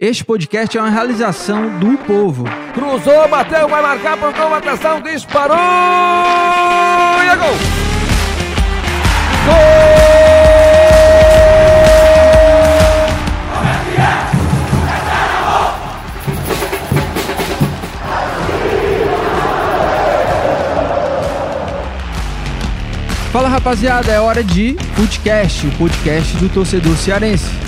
Este podcast é uma realização do povo. Cruzou, bateu, vai marcar por convocação, disparou e é gol! Fala rapaziada, é hora de podcast, o podcast do torcedor cearense.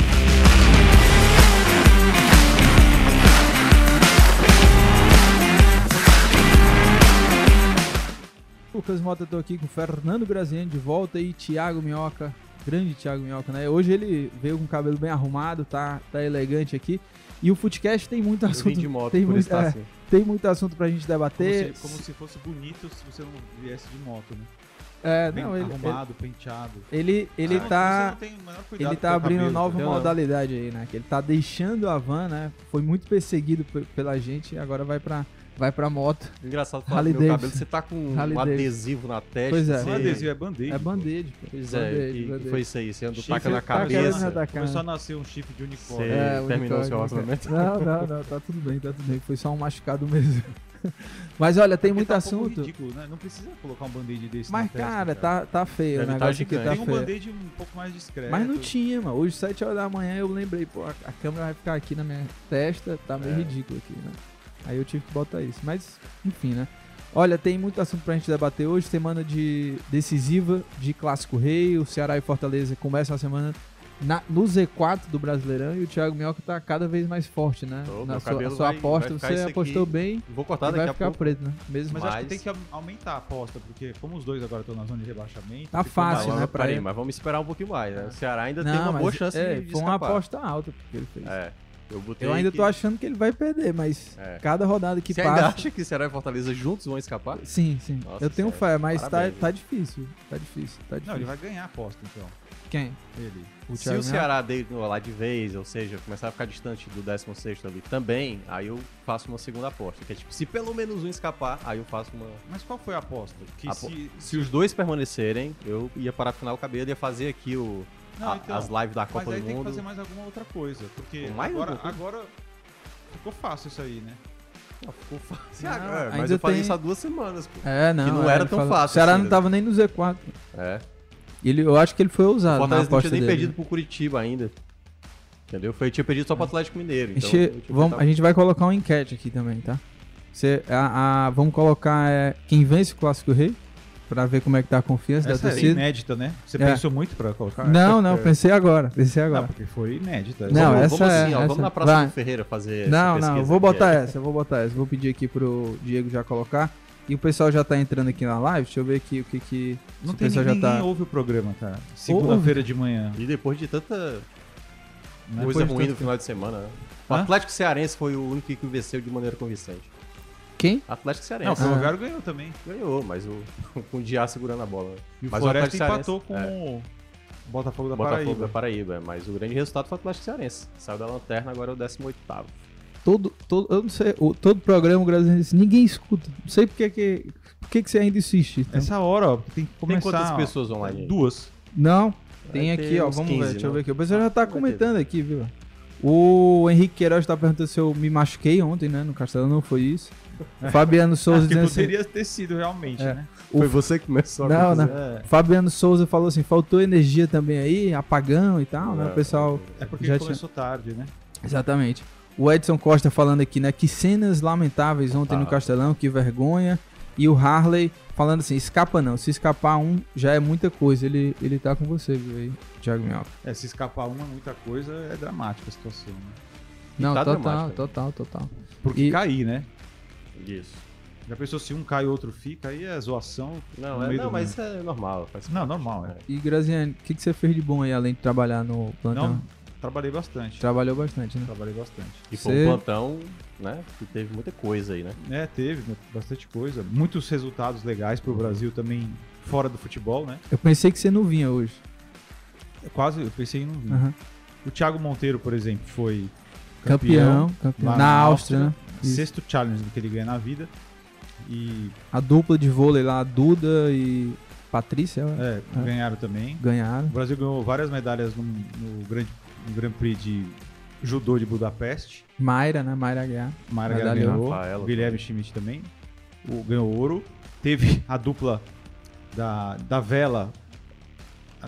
Lucas Mota, tô aqui com Fernando Graziani de volta e Thiago Minhoca, grande Thiago Minhoca, né? Hoje ele veio com o cabelo bem arrumado, tá, tá elegante aqui. E o Footcast tem muito Eu assunto. de moto, tem, por muito, é, assim. tem muito assunto pra gente Como debater. se, como se fosse bonito se você não viesse de moto, né? É, Bem não, ele, arrumado, penteado. ele, ele Ah, tá. Ele tá abrindo cabelo, nova entendeu? modalidade aí, né? Que ele tá deixando a van, né? Foi muito perseguido pe- pela gente e agora vai pra, vai pra moto. Engraçado falar Harley meu cabelo, você tá com Harley um Davidson. adesivo na testa. Pois é. você- Não é adesivo, é band-aid. É band-aid, pô. Pois é, band-aid. foi isso aí? Você andou Chifre taca na tá querendo me cabeça. atacar. Começou a nascer um chifre de unicórnio. Você- É, terminou unicórnio, seu relacionamento? Não, não, não, tá tudo bem, tá tudo bem. Foi só um machucado mesmo. Mas olha, tem Porque muito tá um assunto. ridículo, né? Não precisa colocar um band-aid desse Mas, na testa, cara, tá, tá feio. Deve O tá negócio gigante. tá Tem um band-aid um pouco mais discreto. Mas não tinha, mano. Hoje, 7 horas da manhã, eu lembrei, pô, a, a câmera vai ficar aqui na minha testa, tá meio É. ridículo aqui, né? Aí eu tive que botar isso. Mas, enfim, né? Olha, tem muito assunto pra gente debater hoje. Semana de decisiva de Clássico Rei. O Ceará e Fortaleza começam a semana na- no Z4 do Brasileirão e o Thiago Minhoca tá cada vez mais forte, né? Ô, Na sua, sua vai- aposta, vai você isso aqui. apostou bem Vou e cortar vai daqui a ficar pouco. preto, né? Mesmo Mas Mas- acho que tem que au- aumentar a aposta, porque como os dois agora estão na zona de rebaixamento... Tá fácil, maior. né? Mas, pra peraí, ele. mas vamos esperar um pouquinho mais, né? O Ceará ainda tem Não, uma boa chance é, de, de foi uma escapar. aposta alta que ele fez. É, eu botei Eu ainda que- tô achando que ele vai perder, mas É. cada rodada que Você passa. ainda acha que Ceará e Fortaleza juntos vão escapar? Sim, sim. Nossa eu tenho fé, mas tá, parabéns, tá difícil. Tá difícil, tá difícil. Não, ele vai ganhar a aposta, então. Quem? Ele. O Se Thiago o? Ceará lá de vez, ou seja, começar a ficar distante do 16 ali também, aí eu faço uma segunda aposta. Que é tipo, se pelo menos um escapar, aí eu faço uma. Mas qual foi a aposta? Que Apo- se... Se os dois permanecerem, eu ia parar final o cabelo, ia fazer aqui o, Não, a- então, as lives da Mas Copa aí do tem que Mundo. fazer mais alguma outra coisa. Porque Mais agora, agora ficou fácil isso aí, né? Ah, ficou fácil. Não, agora, mas eu tem- isso há duas semanas, pô. É, não. Que não é, era tão falou- fácil O Ceará assim, não né? tava nem no Z4. É. Ele, eu acho que ele foi O ousado na Fortaleza não tinha nem dele. perdido pro Curitiba ainda. Entendeu? Foi, tinha perdido só pro Atlético Mineiro. Então, tinha que vamos, a gente vai colocar uma enquete aqui também, tá? Você, a, a- vamos colocar é, quem vence o Clássico Rei, pra ver como é que tá a confiança Essa da é torcida. inédita, né? Você É. pensou muito pra colocar? Não, não, pensei agora, pensei Não, agora. porque foi inédita. Não, vamos, essa vamos é- assim, ó, essa- vamos na Praça vai. Ferreira fazer Não, essa não, vou botar é. essa, eu vou botar essa. Vou pedir aqui pro Diego já colocar. E o pessoal já tá entrando aqui na live, deixa eu ver aqui o que que... Não o tem pessoal ninguém, já ninguém tá... ouve o programa, cara. Segunda-feira de manhã. E depois de tanta né? coisa ruim no final de semana, né? O? Atlético Cearense foi o único que venceu de maneira convincente. Quem? Atlético Não, Cearense o Ferroviário ganhou também. ganhou, mas o, com o Diá segurando a bola. né? E o Mas o Floresta Atlético empatou com Cearense, o Botafogo da Botafogo Paraíba. da Paraíba. Mas o grande resultado foi o Atlético Cearense. Saiu da lanterna, agora é o 18 Todo, todo, eu não sei, o- todo programa brasileiro, ninguém escuta. Não sei por que que, por que, que você ainda insiste. então. Essa hora, ó, tem que Tem começar... quantas ó, pessoas online? Duas. Não, tem Vai aqui, ó, vamos 15, ver, deixa eu não? ver aqui. O pessoal já tá Vai ter. comentando aqui, viu? O Henrique Queiroz tá perguntando se eu me machuquei ontem, né, no Castelão, não foi isso. Fabiano Souza que dizendo assim... poderia ter sido realmente, É. né? Foi você que começou a Não, não. Fabiano Souza falou assim, faltou energia também aí, apagão e tal, né, É, o pessoal... É porque Já começou tarde, né? Exatamente. O Edson Costa falando aqui, né? Que cenas lamentáveis ontem no Ah. Castelão, que vergonha. E o Harley falando assim, escapa não. Se escapar um, já é muita coisa. Ele, ele tá com você, viu aí, Thiago Minhoca. É, se escapar uma, muita coisa, é dramática a situação, né? Não, tá total, dramático, hein? total, total. Porque E- cair, né? Isso. Já pensou se um cai e o outro fica, aí é zoação. Não, é, não mas isso é normal. faz Não, parte. normal, é. E Graziane, o que, que você fez de bom aí, além de trabalhar no plantão? Não, trabalhei bastante. Trabalhou bastante, né? Trabalhei bastante. E foi Você- um plantão, né? Que teve muita coisa aí, né? É, teve bastante coisa. Muitos resultados legais pro Brasil também, fora do futebol, né? Eu pensei que você não vinha hoje. Quase, eu pensei em não vir. Aham. O Thiago Monteiro, por exemplo, foi Campeão, campeão. lá Na, Áustria, né? Isso. Sexto challenge que ele ganha na vida. E A dupla de vôlei lá, Duda e Patrícia, é, É. ganharam também. ganharam. O Brasil ganhou várias medalhas no, no, grande, no Grand Prix de judô de Budapeste. Mayra, né? Mayra Guiar. Mara Medalhão. ganhou. Rafaela o Guilherme Schmidt também. O, ganhou ouro. Teve a dupla da, da vela,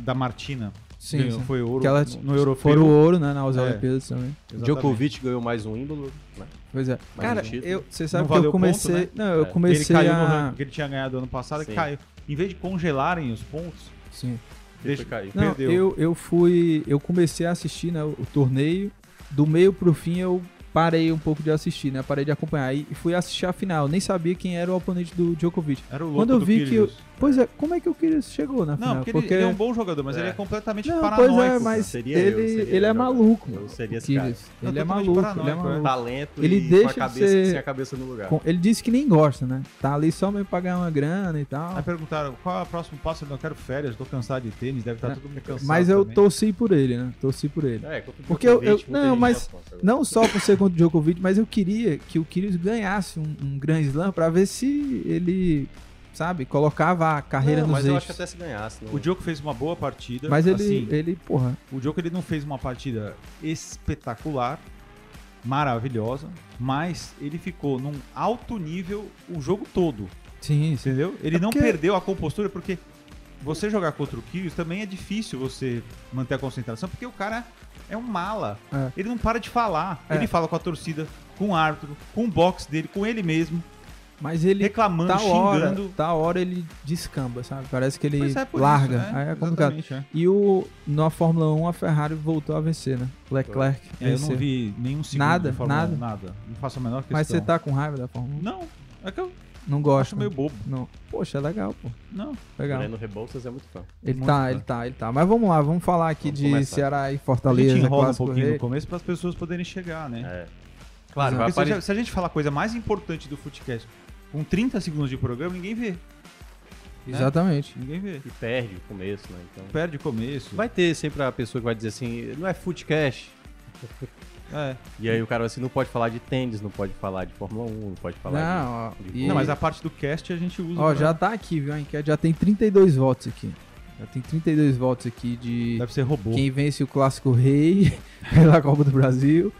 da Martina. Sim, ganhou, sim. Foi ouro Que ela no, no. Foram o ouro, né? Nas É. Olimpíadas também. Exatamente. Djokovic ganhou mais um ídolo, né? Pois é. Mais Cara, um eu, você sabe Não que eu comecei. ponto, né? Não, eu É. Ele comecei no a. ranking que ele tinha ganhado ano passado, Sim. ele caiu. Em vez de congelarem os pontos, Sim. Ele Deixa- cair. Não, Perdeu. eu, eu fui. Eu comecei a assistir né, o, torneio. Do meio pro fim eu parei um pouco de assistir, né? Parei de acompanhar. E fui assistir a final. Nem sabia quem era o oponente do Djokovic. era o louco Quando eu do vi que. Eu. Pois é, como é que o Kyrgios chegou na Não, final? porque, ele, ele é um bom jogador, mas É. ele é completamente Não, paranoico. pois é, mas Seria ele, eu, seria ele é maluco. eu mano, seria esse cara. Não, Ele é maluco, ele é maluco. Talento Ele e deixa com a cabeça, ser- sem a cabeça no lugar. Com- Ele disse que nem gosta, né? Tá ali só mesmo pra ganhar uma grana e tal. Aí perguntaram qual é o próximo passo. Eu não quero férias, tô cansado de tênis, deve estar É. tudo me cansado. Mas eu também. torci por ele, né? Torci por ele. É, contra o Porque eu- Djokovic, eu- não, mas. Não só por ser contra o Djokovic, mas eu queria que o Kyrgios ganhasse um, um Grand Slam pra ver se ele, sabe, colocava a carreira Não, nos mas eu acho que eixos. até se ganhasse. Não... O Djoko fez uma boa partida. Mas ele, assim, ele, porra, O Djoko ele não fez uma partida espetacular, maravilhosa, mas ele ficou num alto nível o jogo todo, sim, sim. entendeu? Ele É não porque- perdeu a compostura porque você jogar contra o Kyrgios também é difícil você manter a concentração porque o cara é um mala. É. Ele não para de falar. É. Ele fala com a torcida, com o árbitro, com o box dele, com ele mesmo, Mas ele, reclamando, tá hora, xingando. tá hora ele descamba, sabe? Parece que ele é, larga. isso, né? Aí é complicado. É. E o, na Fórmula 1 a Ferrari voltou a vencer, né? Leclerc É, eu não vi nenhum segundo Nada, de Fórmula nada. 1, nada. Não faço a menor questão. Mas você tá com raiva da Fórmula 1? Não, é que eu Não acho gosta. meio bobo. Não. Poxa, é legal, pô. Não. Legal. Breno Rebouças é muito fã. Ele Muito tá, bom. ele tá, ele tá. Mas vamos lá, vamos falar aqui Vamos de começar. Ceará e A Fortaleza, gente enrola um pouquinho Rei. no começo para as pessoas poderem chegar, né? É. Claro, se, a aparecer. gente- se a gente falar a coisa mais importante do Footcast com 30 segundos de programa, ninguém vê. Exatamente. Ninguém vê. E perde o começo, né? Então. Perde o começo. Vai ter sempre a pessoa que vai dizer assim, não é footcast. É. E aí o cara assim, não pode falar de tênis, não pode falar de Fórmula 1, não pode falar Não, ó, de e- Não, mas a parte do cast a gente usa. Ó, pra- já tá aqui, viu? A enquete já tem 32 votos aqui. Já tem 32 votos aqui de Deve ser robô. quem vence o Clássico Rei pela Copa do Brasil.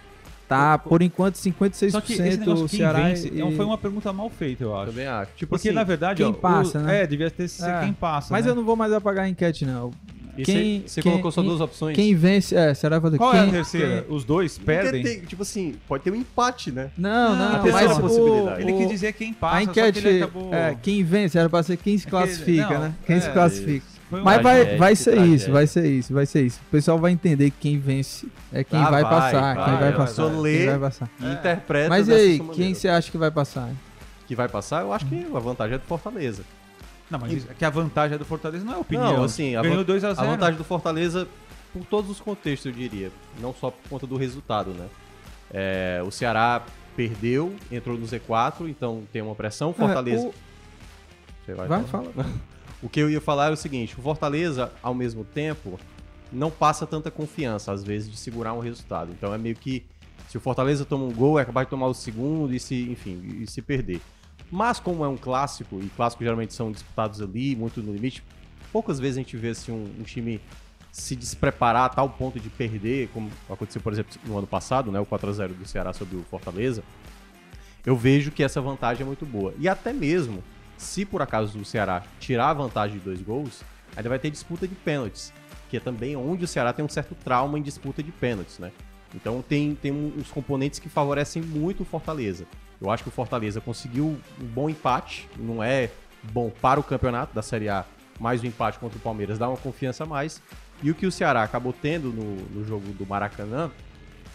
Tá, por enquanto, 56% Só que esse negócio o Ceará vence e... não foi uma pergunta mal feita, eu acho. Também acho. Tipo Porque assim, na verdade, quem ó, passa, o- né? É, devia ter ser É. quem passa. Mas né? eu não vou mais apagar a enquete, não. e quem- você, colocou só quem- duas opções. Quem vence... É, vai fazer... Qual quem, é a terceira? quem- Os dois perdem? tem, tipo assim, pode ter um empate, né? Não, Não, não, terceira mas o, possibilidade. Ele o- quis dizer quem passa, a só que enquete, ele acabou... é, quem vence era pra ser quem se classifica, não, né? Quem é, se classifica. Foi Mas vai, Tragédia, vai ser tragédia. isso, vai ser isso, vai ser isso. O pessoal vai entender que quem vence é quem Ah, vai, vai, passar, vai, quem vai vai, passar. vai. Quem vai passar. E interpreta Mas e aí, sua quem maneira. você acha que vai passar? que vai passar? Eu acho que a vantagem é do Fortaleza. Não, mas isso- é que a vantagem do Fortaleza não é opinião. Não, assim, a, Ganhou van- 2 a 0 a vantagem do Fortaleza, por todos os contextos, eu diria. Não só por conta do resultado, né? É, o Ceará perdeu, entrou no Z4, então tem uma pressão. Fortaleza. É, o- Você vai Vai, falar? fala. O que eu ia falar é o seguinte: o Fortaleza, ao mesmo tempo, não passa tanta confiança, às vezes, de segurar um resultado. Então é meio que. Se o Fortaleza toma um gol, é capaz de tomar o segundo e se, enfim, e se perder. Mas como é um clássico, e clássicos geralmente são disputados ali, muito no limite, poucas vezes a gente vê assim, um, um time se despreparar a tal ponto de perder, como aconteceu, por exemplo, no ano passado, né, o 4x0 do Ceará sobre o Fortaleza. Eu vejo que essa vantagem é muito boa. E até mesmo, se por acaso o Ceará tirar a vantagem de dois gols, ainda vai ter disputa de pênaltis, que é também onde o Ceará tem um certo trauma em disputa de pênaltis, né? Então tem, tem uns componentes que favorecem muito o Fortaleza. Eu acho que o Fortaleza conseguiu um bom empate, não é bom para o campeonato da Série A, mas o empate contra o Palmeiras dá uma confiança a mais. E o que o Ceará acabou tendo no, no jogo do Maracanã,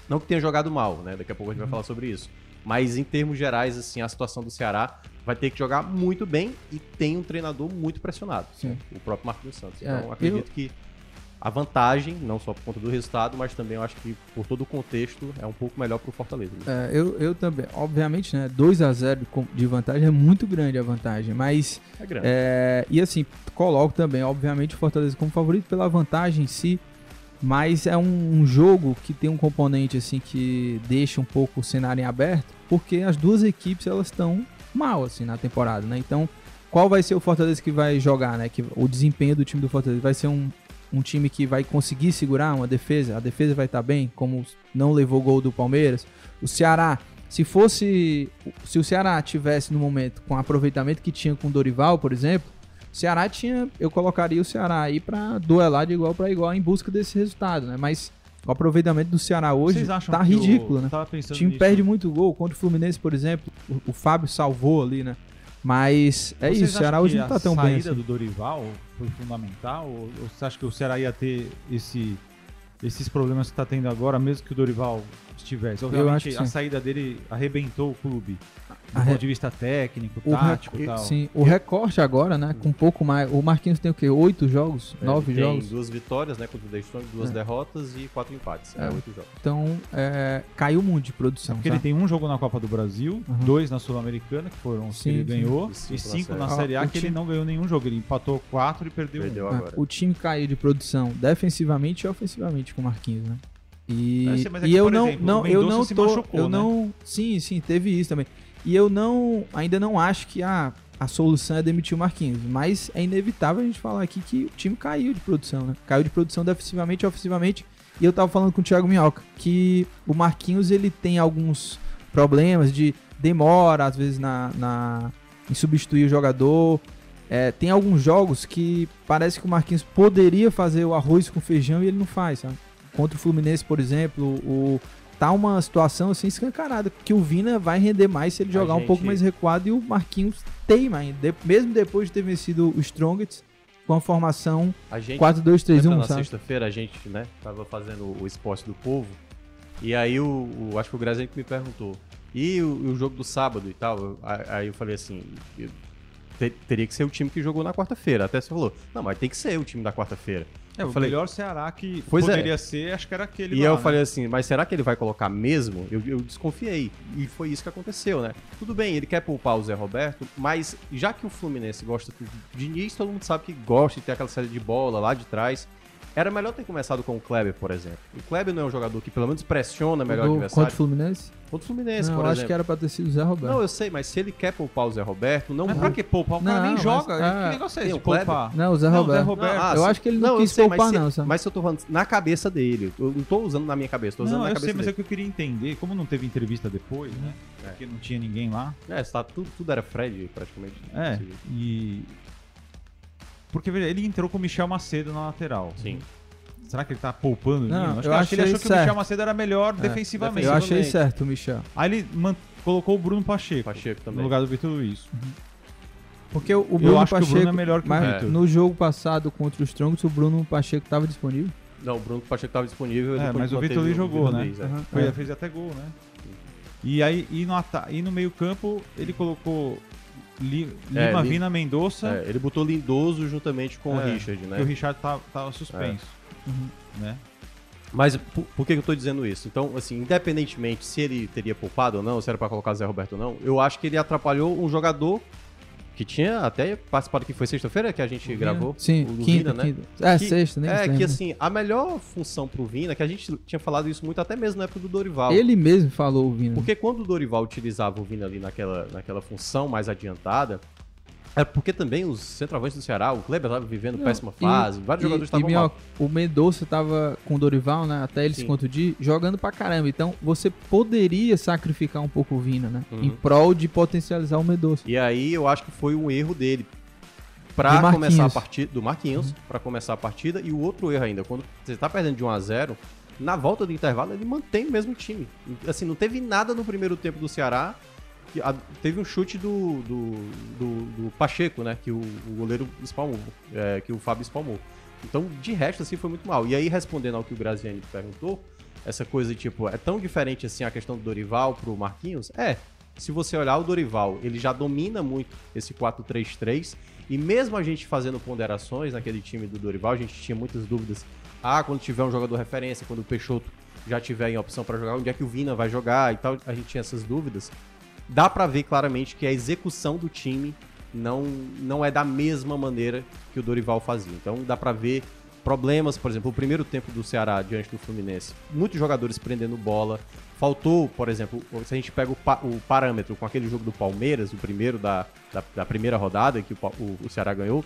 não que tenha jogado mal, né? Daqui a pouco a gente vai falar sobre isso. Mas em termos gerais, assim, a situação do Ceará vai ter que jogar muito bem e tem um treinador muito pressionado. Sim. O próprio Marquinhos Santos. É, Então, eu- acredito que a vantagem, não só por conta do resultado, mas também eu acho que por todo o contexto é um pouco melhor pro Fortaleza. né? É, eu, eu também. Obviamente, né? 2x0 com- de vantagem é muito grande a vantagem. Mas. É grande. é, e assim, coloco também, obviamente, o Fortaleza como favorito pela vantagem em si. Mas é um, um jogo que tem um componente assim que deixa um pouco o cenário em aberto, porque as duas equipes elas estão mal assim na temporada, né? Então, qual vai ser o Fortaleza que vai jogar, né? Que o desempenho do time do Fortaleza vai ser um um time que vai conseguir segurar uma defesa, a defesa vai estar bem, como não levou gol do Palmeiras. O Ceará, se fosse. Se o Ceará tivesse no momento com o aproveitamento que tinha com o Dorival, por exemplo, o Ceará tinha. Eu colocaria o Ceará aí pra duelar de igual para igual em busca desse resultado, né? Mas o aproveitamento do Ceará hoje tá que o- ridículo, né? O time nisso. perde muito gol. Contra o Fluminense, por exemplo, o, o Fábio salvou ali, né? Mas é Vocês isso, o Ceará hoje não tá tão A bem. saída assim. do Dorival foi fundamental? Ou, ou você acha que o Ceará ia ter esse, esses problemas que tá tendo agora, mesmo que o Dorival estivesse? Acho que a sim. saída dele arrebentou o clube. Do A ponto de vista técnico, O, tático e tal. sim, o recorte agora, né? Com um pouco mais. O Marquinhos tem o quê? Oito jogos? É, nove ele tem jogos? duas vitórias, né, contra o Strong, duas É. derrotas e quatro empates. É, É. oito jogos. Então, é, caiu muito de produção. Porque ele sabe? tem um jogo na Copa do Brasil, Uhum. dois na Sul-Americana, que foram os que Sim, ele sim. ganhou, E e cinco cinco na Série A. Ah, que ele time- não ganhou nenhum jogo. Ele empatou quatro e perdeu, Perdeu um. É, agora. o time caiu de produção defensivamente e ofensivamente com o Marquinhos, né? E, Mas, mas é e eu por não, exemplo, não o eu não se tô, machucou, eu né? não, sim, sim, teve isso também. E eu não, ainda não acho que ah, a solução é demitir o Marquinhos, mas é inevitável a gente falar aqui que o time caiu de produção, né? Caiu de produção defensivamente e ofensivamente. E eu tava falando com o Thiago Minhoca que o Marquinhos ele tem alguns problemas de demora às vezes na, na em substituir o jogador. É, tem alguns jogos que parece que o Marquinhos poderia fazer o arroz com feijão e ele não faz, sabe? Contra o Fluminense, por exemplo, o tá uma situação assim escancarada, que o Vina vai render mais se ele jogar um gente- pouco mais recuado e o Marquinhos teima ainda, mesmo depois de ter vencido o Strongest com a formação A gente 4-2-3-1, Lembra na sexta-feira a gente, né, tava fazendo o esporte do povo. E aí o, o- acho que o Graziano que me perguntou. E o, o jogo do sábado e tal? Aí eu falei assim, eu- te- teria que ser o time que jogou na quarta-feira. Até você falou, não, mas tem que ser o time da quarta-feira. É, o falei- melhor Ceará que é. poderia ser, acho que era aquele E lá, eu né? falei assim, mas será que ele vai colocar mesmo? Eu, eu desconfiei. E foi isso que aconteceu, né? Tudo bem, ele quer poupar o Zé Roberto, mas já que o Fluminense gosta de início, todo mundo sabe que gosta de ter aquela série de bola lá de trás. Era melhor ter começado com o Kleber, por exemplo. O Kleber não é um jogador que pelo menos pressiona melhor o adversário. Contra o Fluminense? Contra o Fluminense, não, por eu acho exemplo. que era pra ter sido o Zé Roberto. Não, eu sei, mas se ele quer poupar o Zé Roberto, não Mas pra que poupar? O cara Não, nem mas- joga. ah, que negócio é esse poupar? Não, o Zé Não, o Roberto. Zé Roberto. ah, eu acho que ele não, eu quis sei, poupar, mas não, se? Mas se eu tô falando na cabeça dele, eu não tô usando na minha cabeça, tô usando Não, na eu cabeça sei, mas dele. é que eu queria entender, como não teve entrevista depois, né? É. Porque não tinha ninguém lá. É, tá, tudo, tudo era Fred, praticamente. É, e... Porque veja, ele entrou com o Michel Macedo na lateral. Sim. Será que ele tá poupando Não? Acho, eu que, acho que ele achei achou que o Michel. Macedo era melhor É, defensivamente. Eu achei certo o Michel. Aí ele man- colocou o Bruno Pacheco, Pacheco no também. lugar do Vitor Luiz. Porque o, Bruno acho Pacheco, que o Bruno é melhor que o mas Vitor. no jogo passado contra o Strongest, o Bruno Pacheco tava disponível. Não, o Bruno Pacheco estava disponível. É, depois mas o manteve Vitor Luiz jogou, né? Luiz, é. Foi, É. Fez até gol, né? E aí, e no, ata- e no meio campo, ele colocou Li- É, Lima, Li- Vina, Mendonça, É, ele botou Lindoso juntamente com É, o Richard, né? que o Richard tava, tava suspenso. Uhum. Né? Mas por, por que eu tô dizendo isso? Então, assim, independentemente se ele teria poupado ou não, se era pra colocar Zé Roberto ou não, eu acho que ele atrapalhou um jogador que tinha até participado que foi sexta-feira que a gente gravou. Sim, o quinta, Vina, né? quinta. É, Que- sexta, se É, lembra. que assim, a melhor função pro Vina, que a gente tinha falado isso muito até mesmo na época do Dorival. Ele mesmo falou o Vina. Porque quando o Dorival utilizava o Vina ali naquela, naquela função mais adiantada, é porque também os centroavantes do Ceará, o Kleber estava vivendo Não, péssima e- fase, vários e, jogadores e, estavam mal. o Mendonça tava com o Dorival, né? Até ele se Sim. contundir, jogando pra caramba. Então você poderia sacrificar um pouco o Vina, né? Uhum. Em prol de potencializar o Mendonça. E aí eu acho que foi um erro dele Marquinhos. começar a partida do Marquinhos, pra começar a partida e o outro erro ainda, quando você tá perdendo de 1 a 0, na volta do intervalo ele mantém o mesmo time. Assim, não teve nada no primeiro tempo do Ceará. Que a- Teve um chute do, do, do- do Pacheco, né? Que o, o goleiro espalmou, é, que o Fábio espalmou. Então, de resto, assim, foi muito mal. E aí, respondendo ao que o Graziani perguntou, essa coisa tipo, é tão diferente assim a questão do Dorival pro Marquinhos? É. Se você olhar o Dorival, ele já domina muito esse 4-3-3. E mesmo a gente fazendo ponderações naquele time do Dorival, a gente tinha muitas dúvidas. Ah, quando tiver um jogador referência, quando o Peixoto já tiver em opção para jogar, onde é que o Vina vai jogar e tal, a gente tinha essas dúvidas. Dá pra ver claramente que a execução do time não, não é da mesma maneira que o Dorival fazia. Então dá pra ver problemas, por exemplo, o primeiro tempo do Ceará diante do Fluminense, muitos jogadores prendendo bola. Faltou, por exemplo, se a gente pega o, pa- o parâmetro com aquele jogo do Palmeiras, o primeiro da, da, da primeira rodada que o, o- o Ceará ganhou,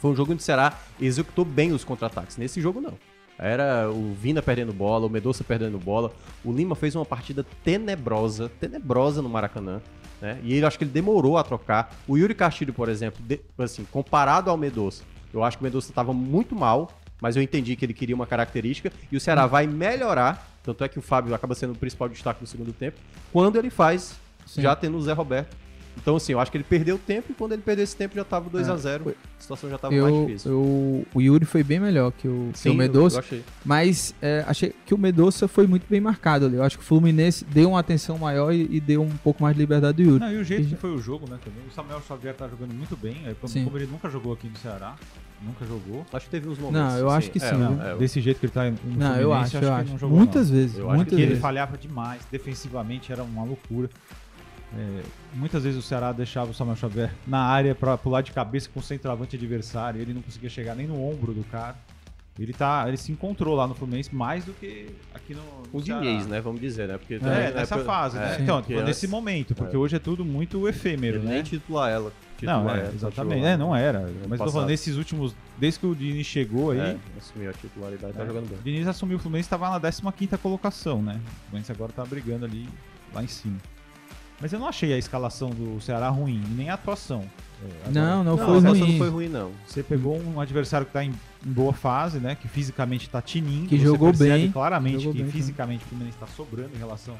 Foi um jogo onde o Ceará executou bem os contra-ataques. Nesse jogo, não. Era o Vina perdendo bola, o Medoça perdendo bola. O Lima fez uma partida tenebrosa, tenebrosa no Maracanã. Né? E ele acho que ele demorou a trocar. O Yuri Castilho, por exemplo, de- assim, comparado ao Medoça, eu acho que o Medoça estava muito mal, mas eu entendi que ele queria uma característica e o Ceará vai melhorar. Tanto é que o Fábio acaba sendo o principal destaque no segundo tempo, quando ele faz, Sim. já tendo o Zé Roberto. Então, assim, eu acho que ele perdeu tempo e quando ele perdeu esse tempo já tava 2 a 0 A situação já tava mais Eu, difícil. eu, o Yuri foi bem melhor que o, que Sim, o Medoça, eu achei. mas é, achei que o Medoça foi muito bem marcado ali. Eu acho que o Fluminense deu uma atenção maior e, e deu um pouco mais de liberdade do Yuri. Não, e o jeito E que foi o jogo, né, também. O Samuel Xavier tá jogando muito bem. aí, como, Sim. como ele nunca jogou aqui no Ceará, nunca jogou. Acho que teve uns momentos. Não, eu acho que é, sim, não, viu? é, eu- Desse jeito que ele tá no Não, eu Fluminense, acho, eu que ele acho. não jogou, Muitas não. vezes, Eu acho muitas Porque ele vezes. falhava demais, defensivamente era uma loucura. É, muitas vezes o Ceará deixava o Samuel Xavier na área pra pular de cabeça com o centroavante adversário, ele não conseguia chegar nem no ombro do cara. Ele tá, ele se encontrou lá no Fluminense mais do que aqui no, O. Diniz, né? Vamos dizer, né? Porque É, nessa né, fase, né? é, Então, porque tipo, nesse momento, porque é. hoje é tudo muito efêmero, Ele né? nem titular ela. Titular Não, é, ela, exatamente. É, não era. Mas tô falando, nesses últimos. Desde que o Diniz chegou aí. É, assumiu a titularidade, tá É. jogando bem. O Diniz assumiu o Fluminense estava na 15 colocação, né? O Fluminense agora tá brigando ali lá em cima. Mas eu não achei a escalação do Ceará ruim, nem a atuação. É, Não, não, Não, foi a atuação ruim. não foi ruim, não. Você pegou um adversário que tá em, em boa fase, né? Que fisicamente tá tinindo. Que você jogou bem, claramente jogou que bem, fisicamente o Fluminense tá sobrando em relação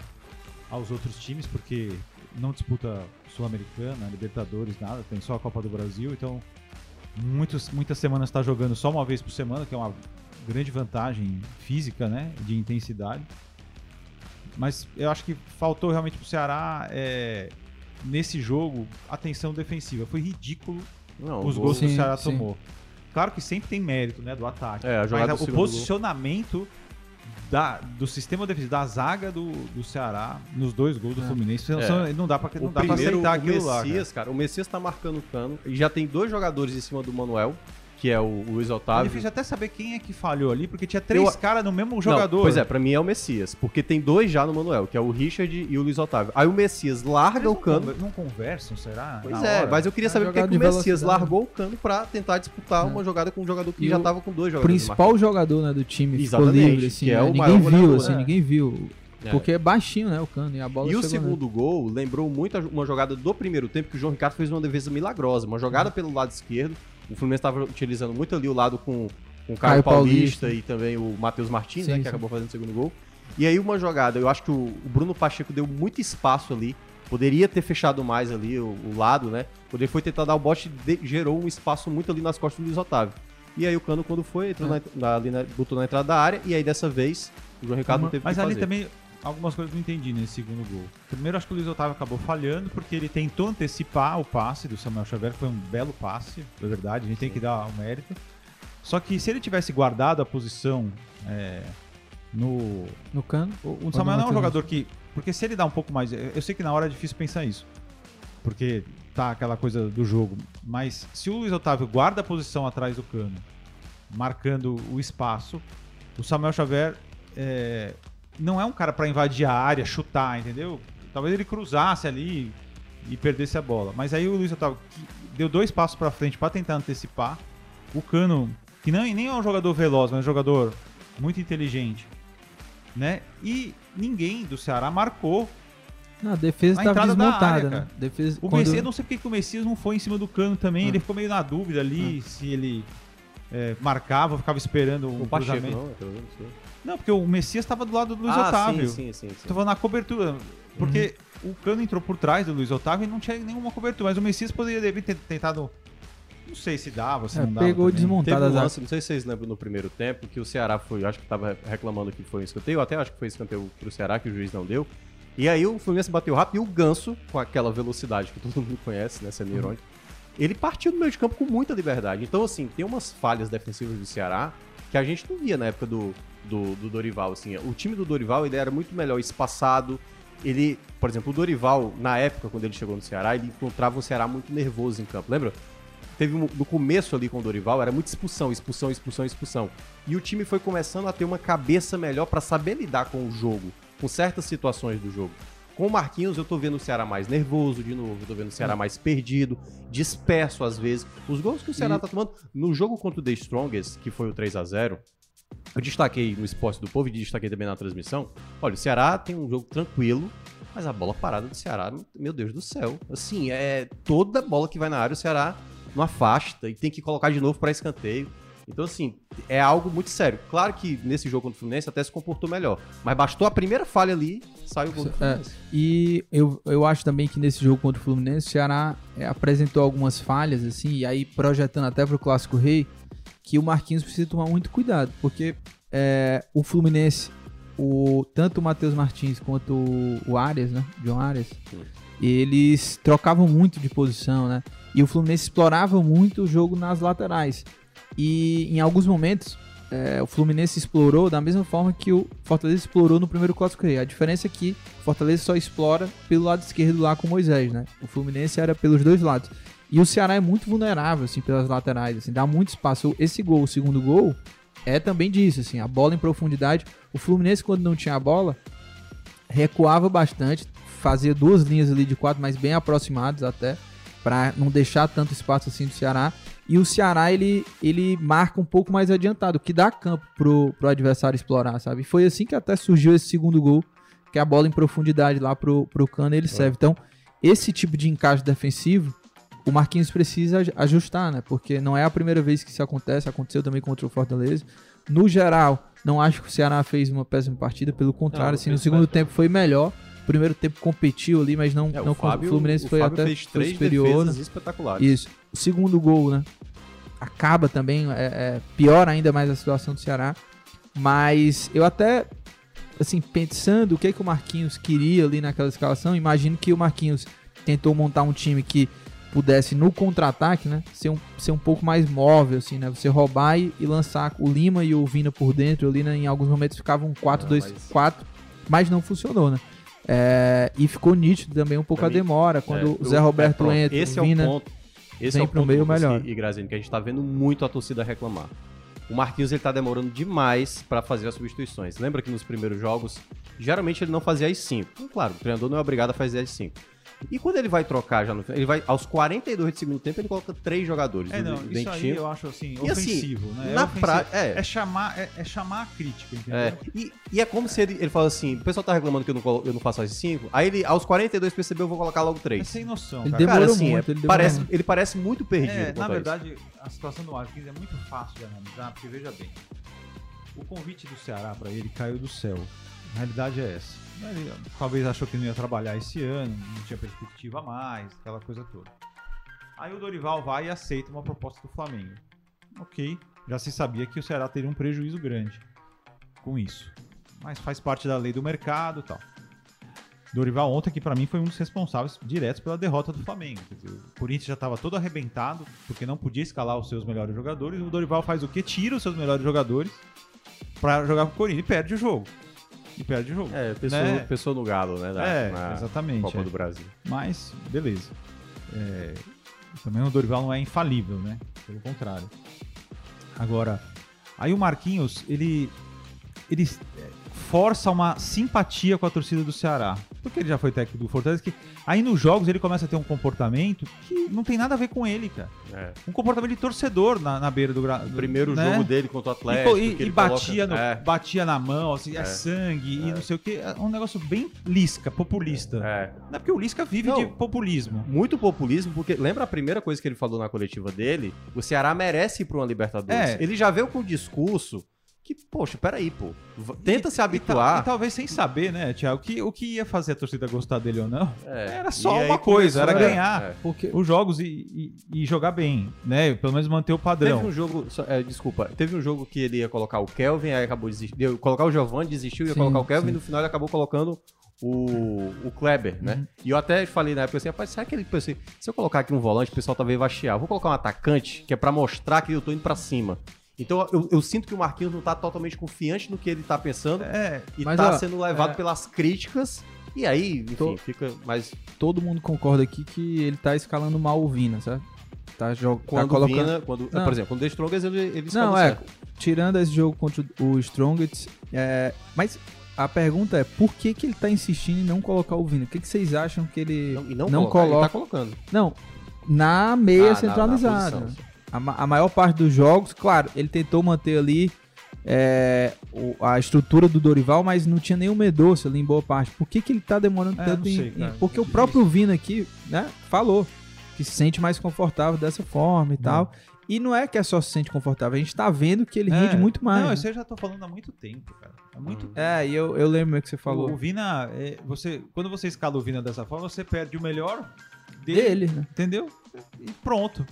aos outros times, porque não disputa Sul-Americana, Libertadores, nada, tem só a Copa do Brasil, então muitos, muitas semanas está jogando só uma vez por semana, que é uma grande vantagem física, né? De intensidade. Mas eu acho que faltou realmente pro Ceará é, nesse jogo atenção defensiva. Foi ridículo Não, os gols gol- que o Ceará sim. tomou. Claro que sempre tem mérito, né, do ataque. É, mas o gol. posicionamento da, do sistema defensivo, da zaga do, do Ceará nos dois gols do É. Fluminense, são- É. não dá pra, não O dá pra primeiro, aceitar o aquilo lá. cara. Messias, cara. o Messias tá marcando o cano. E já tem dois jogadores em cima do Manuel, que é o, o Luiz É Otávio. difícil até saber quem é que falhou ali, porque tinha três Eu- caras no mesmo Não, jogador. pois é, pra mim é o Messias. Porque tem dois já no Manuel, que é o Richard e o Luiz Otávio. Aí o Messias larga Eles o não cano. conver- Não conversam, será? Pois Na é, hora? mas eu queria É saber por que jogada que o Messias largou o cano pra tentar disputar É. uma jogada com um jogador que E já o tava com dois O jogadores. principal jogador né, do time ficou Exatamente, livre, assim, que é né? o ninguém maior viu, goleador, assim, né? ninguém viu. É. Porque é baixinho, né, o cano, e a bola E o chegou nele. segundo gol lembrou muito uma jogada do primeiro tempo que o João Ricardo fez uma defesa milagrosa. Uma jogada pelo lado esquerdo. O Fluminense estava utilizando muito ali o lado com, com o Caio Caio Paulista, Paulista. e também o Matheus Martins, Sim, né, que sim. acabou fazendo o segundo gol. E aí uma jogada, eu acho que o, o Bruno Pacheco deu muito espaço ali. Poderia ter fechado mais ali o, o lado, né? Quando ele foi tentar dar o bote, de- gerou um espaço muito ali nas costas do Luiz Otávio. E aí o Cano, quando foi, entrou É. na, na- ali na- botou na entrada da área. E aí dessa vez, o João Ricardo não teve Mas que ali fazer. também, algumas coisas eu não entendi nesse segundo gol. Primeiro, acho que o Luiz Otávio acabou falhando, porque ele tentou antecipar o passe do Samuel Xavier, que foi um belo passe, na verdade, a gente tem que dar o mérito. Só que se ele tivesse guardado a posição é, no. No cano. O, o Samuel não é um jogador que. Porque se ele dá um pouco mais. Eu sei que na hora é difícil pensar isso. Porque tá aquela coisa do jogo. Mas se o Luiz Otávio guarda a posição atrás do cano, marcando o espaço, o Samuel Xavier é, não é um cara pra invadir a área, chutar, entendeu? Talvez ele cruzasse ali e perdesse a bola. Mas aí o Luiz Otávio deu dois passos pra frente pra tentar antecipar. O Cano, que não, nem é um jogador veloz, mas é um jogador muito inteligente, né? E ninguém do Ceará marcou. Não, a defesa Na tava entrada da desmontada, área, né? Defesa, O quando- Messias, eu não sei porque que o Messias não foi em cima do Cano também. Ah. Ele ficou meio na dúvida ali se ele é, marcava ou ficava esperando um O Pacheco, cruzamento. não, não porque o Messias estava do lado do Luiz ah, Otávio. Sim, sim, sim. sim. Falando na cobertura. Porque o Cano entrou por trás do Luiz Otávio e não tinha nenhuma cobertura. Mas o Messias poderia ter tentado. Não sei se dava, se É, não dava. pegou também. desmontada Teve um lance, não sei se vocês lembram no primeiro tempo, que o Ceará foi, acho que tava reclamando que foi um escanteio, até acho que foi escanteio pro Ceará, que o juiz não deu. E aí o Fluminense bateu rápido e o Ganso, com aquela velocidade que todo mundo conhece, né, sendo irônico, ele partiu do meio de campo com muita liberdade. Então, assim, tem umas falhas defensivas do Ceará que a gente não via na época do, do, do Dorival, assim. O time do Dorival, ele era muito melhor espaçado, ele, por exemplo, o Dorival, na época, quando ele chegou no Ceará, ele encontrava um Ceará muito nervoso em campo, lembra? Teve um- no começo ali com o Dorival, era muita expulsão, expulsão, expulsão, expulsão. E o time foi começando a ter uma cabeça melhor pra saber lidar com o jogo, com certas situações do jogo. Com o Marquinhos, eu tô vendo o Ceará mais nervoso de novo, eu tô vendo o Ceará mais perdido, disperso às vezes. Os gols que o Ceará E- tá tomando. No jogo contra o The Strongest, que foi o 3 a 0 eu destaquei no Esporte do Povo e destaquei também na transmissão. Olha, o Ceará tem um jogo tranquilo, mas a bola parada do Ceará, meu Deus do céu. Assim, é toda bola que vai na área, o Ceará não afasta e tem que colocar de novo para escanteio. Então, assim, é algo muito sério. Claro que nesse jogo contra o Fluminense até se comportou melhor. Mas bastou a primeira falha ali, saiu o gol do É, Fluminense. E eu, eu acho também que nesse jogo contra o Fluminense, o Ceará é, apresentou algumas falhas, assim, e aí projetando até pro Clássico Rei, que o Marquinhos precisa tomar muito cuidado, porque é, o Fluminense, o, tanto o Matheus Martins quanto o, o Arias, né? John Arias, eles trocavam muito de posição, né? E o Fluminense explorava muito o jogo nas laterais. E em alguns momentos, é, o Fluminense explorou da mesma forma que o Fortaleza explorou no primeiro Clássico. A diferença é que o Fortaleza só explora pelo lado esquerdo lá com o Moisés, né? O Fluminense era pelos dois lados. E o Ceará é muito vulnerável, assim, pelas laterais, assim, dá muito espaço. Esse gol, o segundo gol, é também disso, assim, a bola em profundidade. O Fluminense, quando não tinha a bola, recuava bastante, fazia duas linhas ali de quatro, mas bem aproximadas até, para não deixar tanto espaço assim do Ceará. E o Ceará, ele, ele marca um pouco mais adiantado, que dá campo pro, pro adversário explorar, sabe? E foi assim que até surgiu esse segundo gol, que é a bola em profundidade lá pro, pro Cano, ele serve. Então, esse tipo de encaixe defensivo, o Marquinhos precisa aj- ajustar, né? Porque não é a primeira vez que isso acontece, aconteceu também contra o Fortaleza. No geral, não acho que o Ceará fez uma péssima partida, pelo contrário, Não, assim, no segundo tempo foi melhor. O primeiro tempo competiu ali, mas não, É, não o Fábio, o Fluminense o foi Fábio até fez três superior. né? defesas espetaculares. Isso. O segundo gol, né? Acaba também, é, é, pior ainda mais a situação do Ceará. Mas eu até, assim, pensando o que, que o Marquinhos queria ali naquela escalação, imagino que o Marquinhos tentou montar um time que pudesse, no contra-ataque, né? Ser um, ser um pouco mais móvel, assim, né? Você roubar e, e lançar o Lima e o Vina por dentro ali, né? Em alguns momentos ficava um 4-2-4, mas não funcionou, né? É, e ficou nítido também um pouco Pra a mim, demora, quando É, o Zé Roberto é, entra, Esse o Vina... é o ponto. Esse é o pro ponto, meio, melhor. E, Graziano, que a gente tá vendo muito a torcida reclamar. O Marquinhos ele tá demorando demais pra fazer as substituições. Lembra que nos primeiros jogos, geralmente ele não fazia as 5. Então, claro, o treinador não é obrigado a fazer as 5. E quando ele vai trocar já no final, ele vai aos 42 de segundo tempo, ele coloca três jogadores. É, o não, isso aí eu acho assim, E assim, ofensivo, né? na é, ofensivo. pra- é. é chamar, é, é chamar a crítica, entendeu? É, e, e é como se ele, ele fala assim: o pessoal tá reclamando que eu não, colo- eu não faço as 5. Aí ele, aos 42, percebeu, eu vou colocar logo É 3. sem noção, Ele cara. demorou Cara, assim, muito, é- ele demorou parece, muito. ele parece muito perdido. É, na a isso. verdade, a situação do Marquinhos é muito fácil de analisar, porque veja bem, o convite do Ceará pra ele caiu do céu. A realidade é essa. Talvez achou que não ia trabalhar esse ano, não tinha perspectiva mais, aquela coisa toda. Aí o Dorival vai e aceita uma proposta do Flamengo. Ok, já se sabia que o Ceará teria um prejuízo grande com isso. Mas faz parte da lei do mercado tal. Dorival ontem, que pra mim foi um dos responsáveis diretos pela derrota do Flamengo. Dizer, o Corinthians já estava todo arrebentado, porque não podia escalar os seus melhores jogadores. O Dorival faz o quê? Tira os seus melhores jogadores pra jogar com o Corinthians e perde o jogo. E perde o jogo. É, pessoa, Né? pessoa no galo, né? É, na exatamente, Copa é. do Brasil. Mas, beleza. É, também o Dorival não é infalível, né? Pelo contrário. Agora, aí o Marquinhos, ele, ele é, força uma simpatia com a torcida do Ceará. Porque ele já foi técnico do Fortaleza. Que aí nos jogos ele começa a ter um comportamento que não tem nada a ver com ele, cara. É. Um comportamento de torcedor na, na beira do gramado. O primeiro jogo dele contra o Atlético. co- e- e batia, coloca- no- É, batia na mão, assim, é, É. sangue e É. não sei o que. É um negócio bem lisca, populista. é. Não é porque o Lisca vive Não. de populismo. Muito populismo, porque lembra a primeira coisa que ele falou na coletiva dele? O Ceará merece ir pra uma Libertadores. É. Ele já veio com o discurso que, poxa, peraí, pô. Tenta E- se e habituar. E, talvez sem saber, né, Tiago, que, o que ia fazer a torcida gostar dele ou não É. era só E aí uma coisa, era começou- é, ganhar é. Porque os jogos e, e- e jogar bem, né? Pelo menos manter o padrão. Teve um jogo, só- é, desculpa, teve um jogo que ele ia colocar o Kelvin, aí acabou desistindo. Ia colocar o Giovanni, desistiu, ia Sim, colocar o Kelvin, sim. e no final ele acabou colocando o, o Kleber, né? Uhum. E eu até falei na época assim, rapaz, será que ele pensei, se eu colocar aqui um volante, o pessoal talvez vai chiar. Vou colocar um atacante, que é pra mostrar que eu tô indo pra cima. Então eu, eu sinto que o Marquinhos não tá totalmente confiante no que ele tá pensando É, e Mas, tá ó, sendo levado é- pelas críticas. E aí, enfim, Tô- fica mais todo mundo concorda aqui que ele tá escalando mal o Vina, sabe? Tá, jo- tá quando colocando. Vina, quando, Não. por exemplo, quando o Strongest ele, ele Não, é. certo. Tirando esse jogo contra o Strongest, é, mas a pergunta é por que, que ele tá insistindo em não colocar o Vina? O que, que vocês acham que ele Não, e não, não coloca, ele tá colocando. Não, na meia Ah, na- centralizada. na posição, sim. A, ma- a maior parte dos jogos, claro, ele tentou manter ali é, o- a estrutura do Dorival, mas não tinha nenhum Medoça ali em boa parte. Por que, que ele tá demorando É, tanto em, sei, em- cara. Porque o Difícil. próprio Vina aqui, né, falou que se sente mais confortável dessa forma e tal. E não é que é só se sente confortável, a gente tá vendo que ele rende É. muito mais. Não, né? isso eu já tô falando há muito tempo, cara. Há muito Hum. tempo. É, e eu, eu lembro que você falou O, o Vina, é, você, quando você escala o Vina dessa forma, você perde o melhor dele, dele, né? entendeu? E pronto.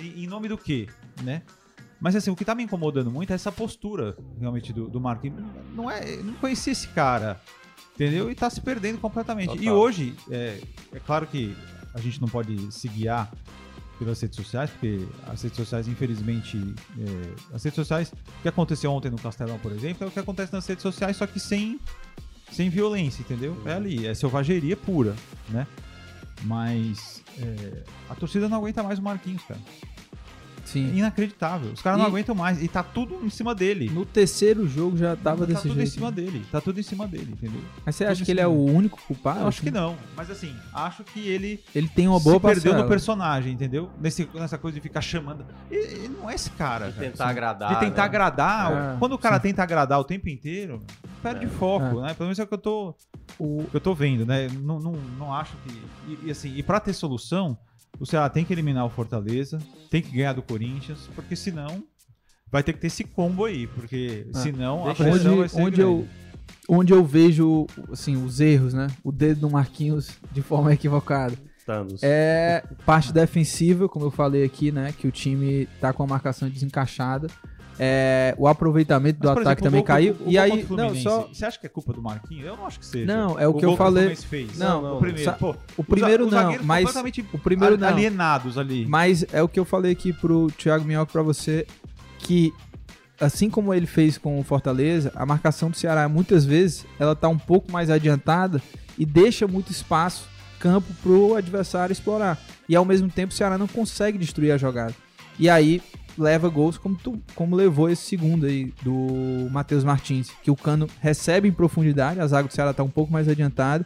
E, em nome do quê, né? Mas assim, o que tá me incomodando muito é essa postura, realmente, do, do Marquinhos. Não é, não conhecia esse cara, entendeu? E tá se perdendo completamente. E Total. hoje, é, é claro que a gente não pode se guiar pelas redes sociais, porque as redes sociais, infelizmente, é, as redes sociais, o que aconteceu ontem no Castelão, por exemplo, é o que acontece nas redes sociais, só que sem, sem violência, entendeu? É ali, é selvageria pura, né? Mas é, a torcida não aguenta mais o Marquinhos, cara. É Sim. inacreditável. Os caras não aguentam mais. E tá tudo em cima dele. No terceiro jogo já tava tá desse tudo em jeito. cima dele. Tá tudo em cima dele, entendeu? Mas você tudo acha que ele é o único culpado? Eu acho que não. Mas assim, acho que ele Ele tem uma boa se perdeu no personagem, entendeu? Nesse, nessa coisa de ficar chamando. Ele, não é esse cara. De cara. tentar agradar. De tentar né? agradar. É, Quando o cara sim. tenta agradar o tempo inteiro, perde É. foco, né? Pelo menos é o que eu tô, O- eu tô vendo, né? Não, não, não acho que. E, e assim, e pra ter solução, o Ceará tem que eliminar o Fortaleza, tem que ganhar do Corinthians, porque senão vai ter que ter esse combo aí, porque É. senão a onde, pressão vai ser onde grande. eu onde eu vejo assim os erros, né? O dedo do Marquinhos de forma equivocada. Thanos. É parte defensiva, como eu falei aqui, né? Que o time tá com a marcação desencaixada. É, o aproveitamento do Mas, ataque exemplo, também o gol- caiu. o- o e aí, o não, só Você acha que é culpa do Marquinhos? Eu não acho que seja. Não, é o que eu falei- Fluminense fez. Não, o primeiro. Pô, o primeiro os não, zagueiros mas o primeiro não. alienados ali. Mas é o que eu falei aqui pro Thiago Minhoca pra você, que assim como ele fez com o Fortaleza, a marcação do Ceará muitas vezes ela tá um pouco mais adiantada e deixa muito espaço, campo pro adversário explorar. E ao mesmo tempo o Ceará não consegue destruir a jogada. E aí leva gols como, tu- como levou esse segundo aí do Matheus Martins, que o Cano recebe em profundidade, a zaga do Ceará tá um pouco mais adiantada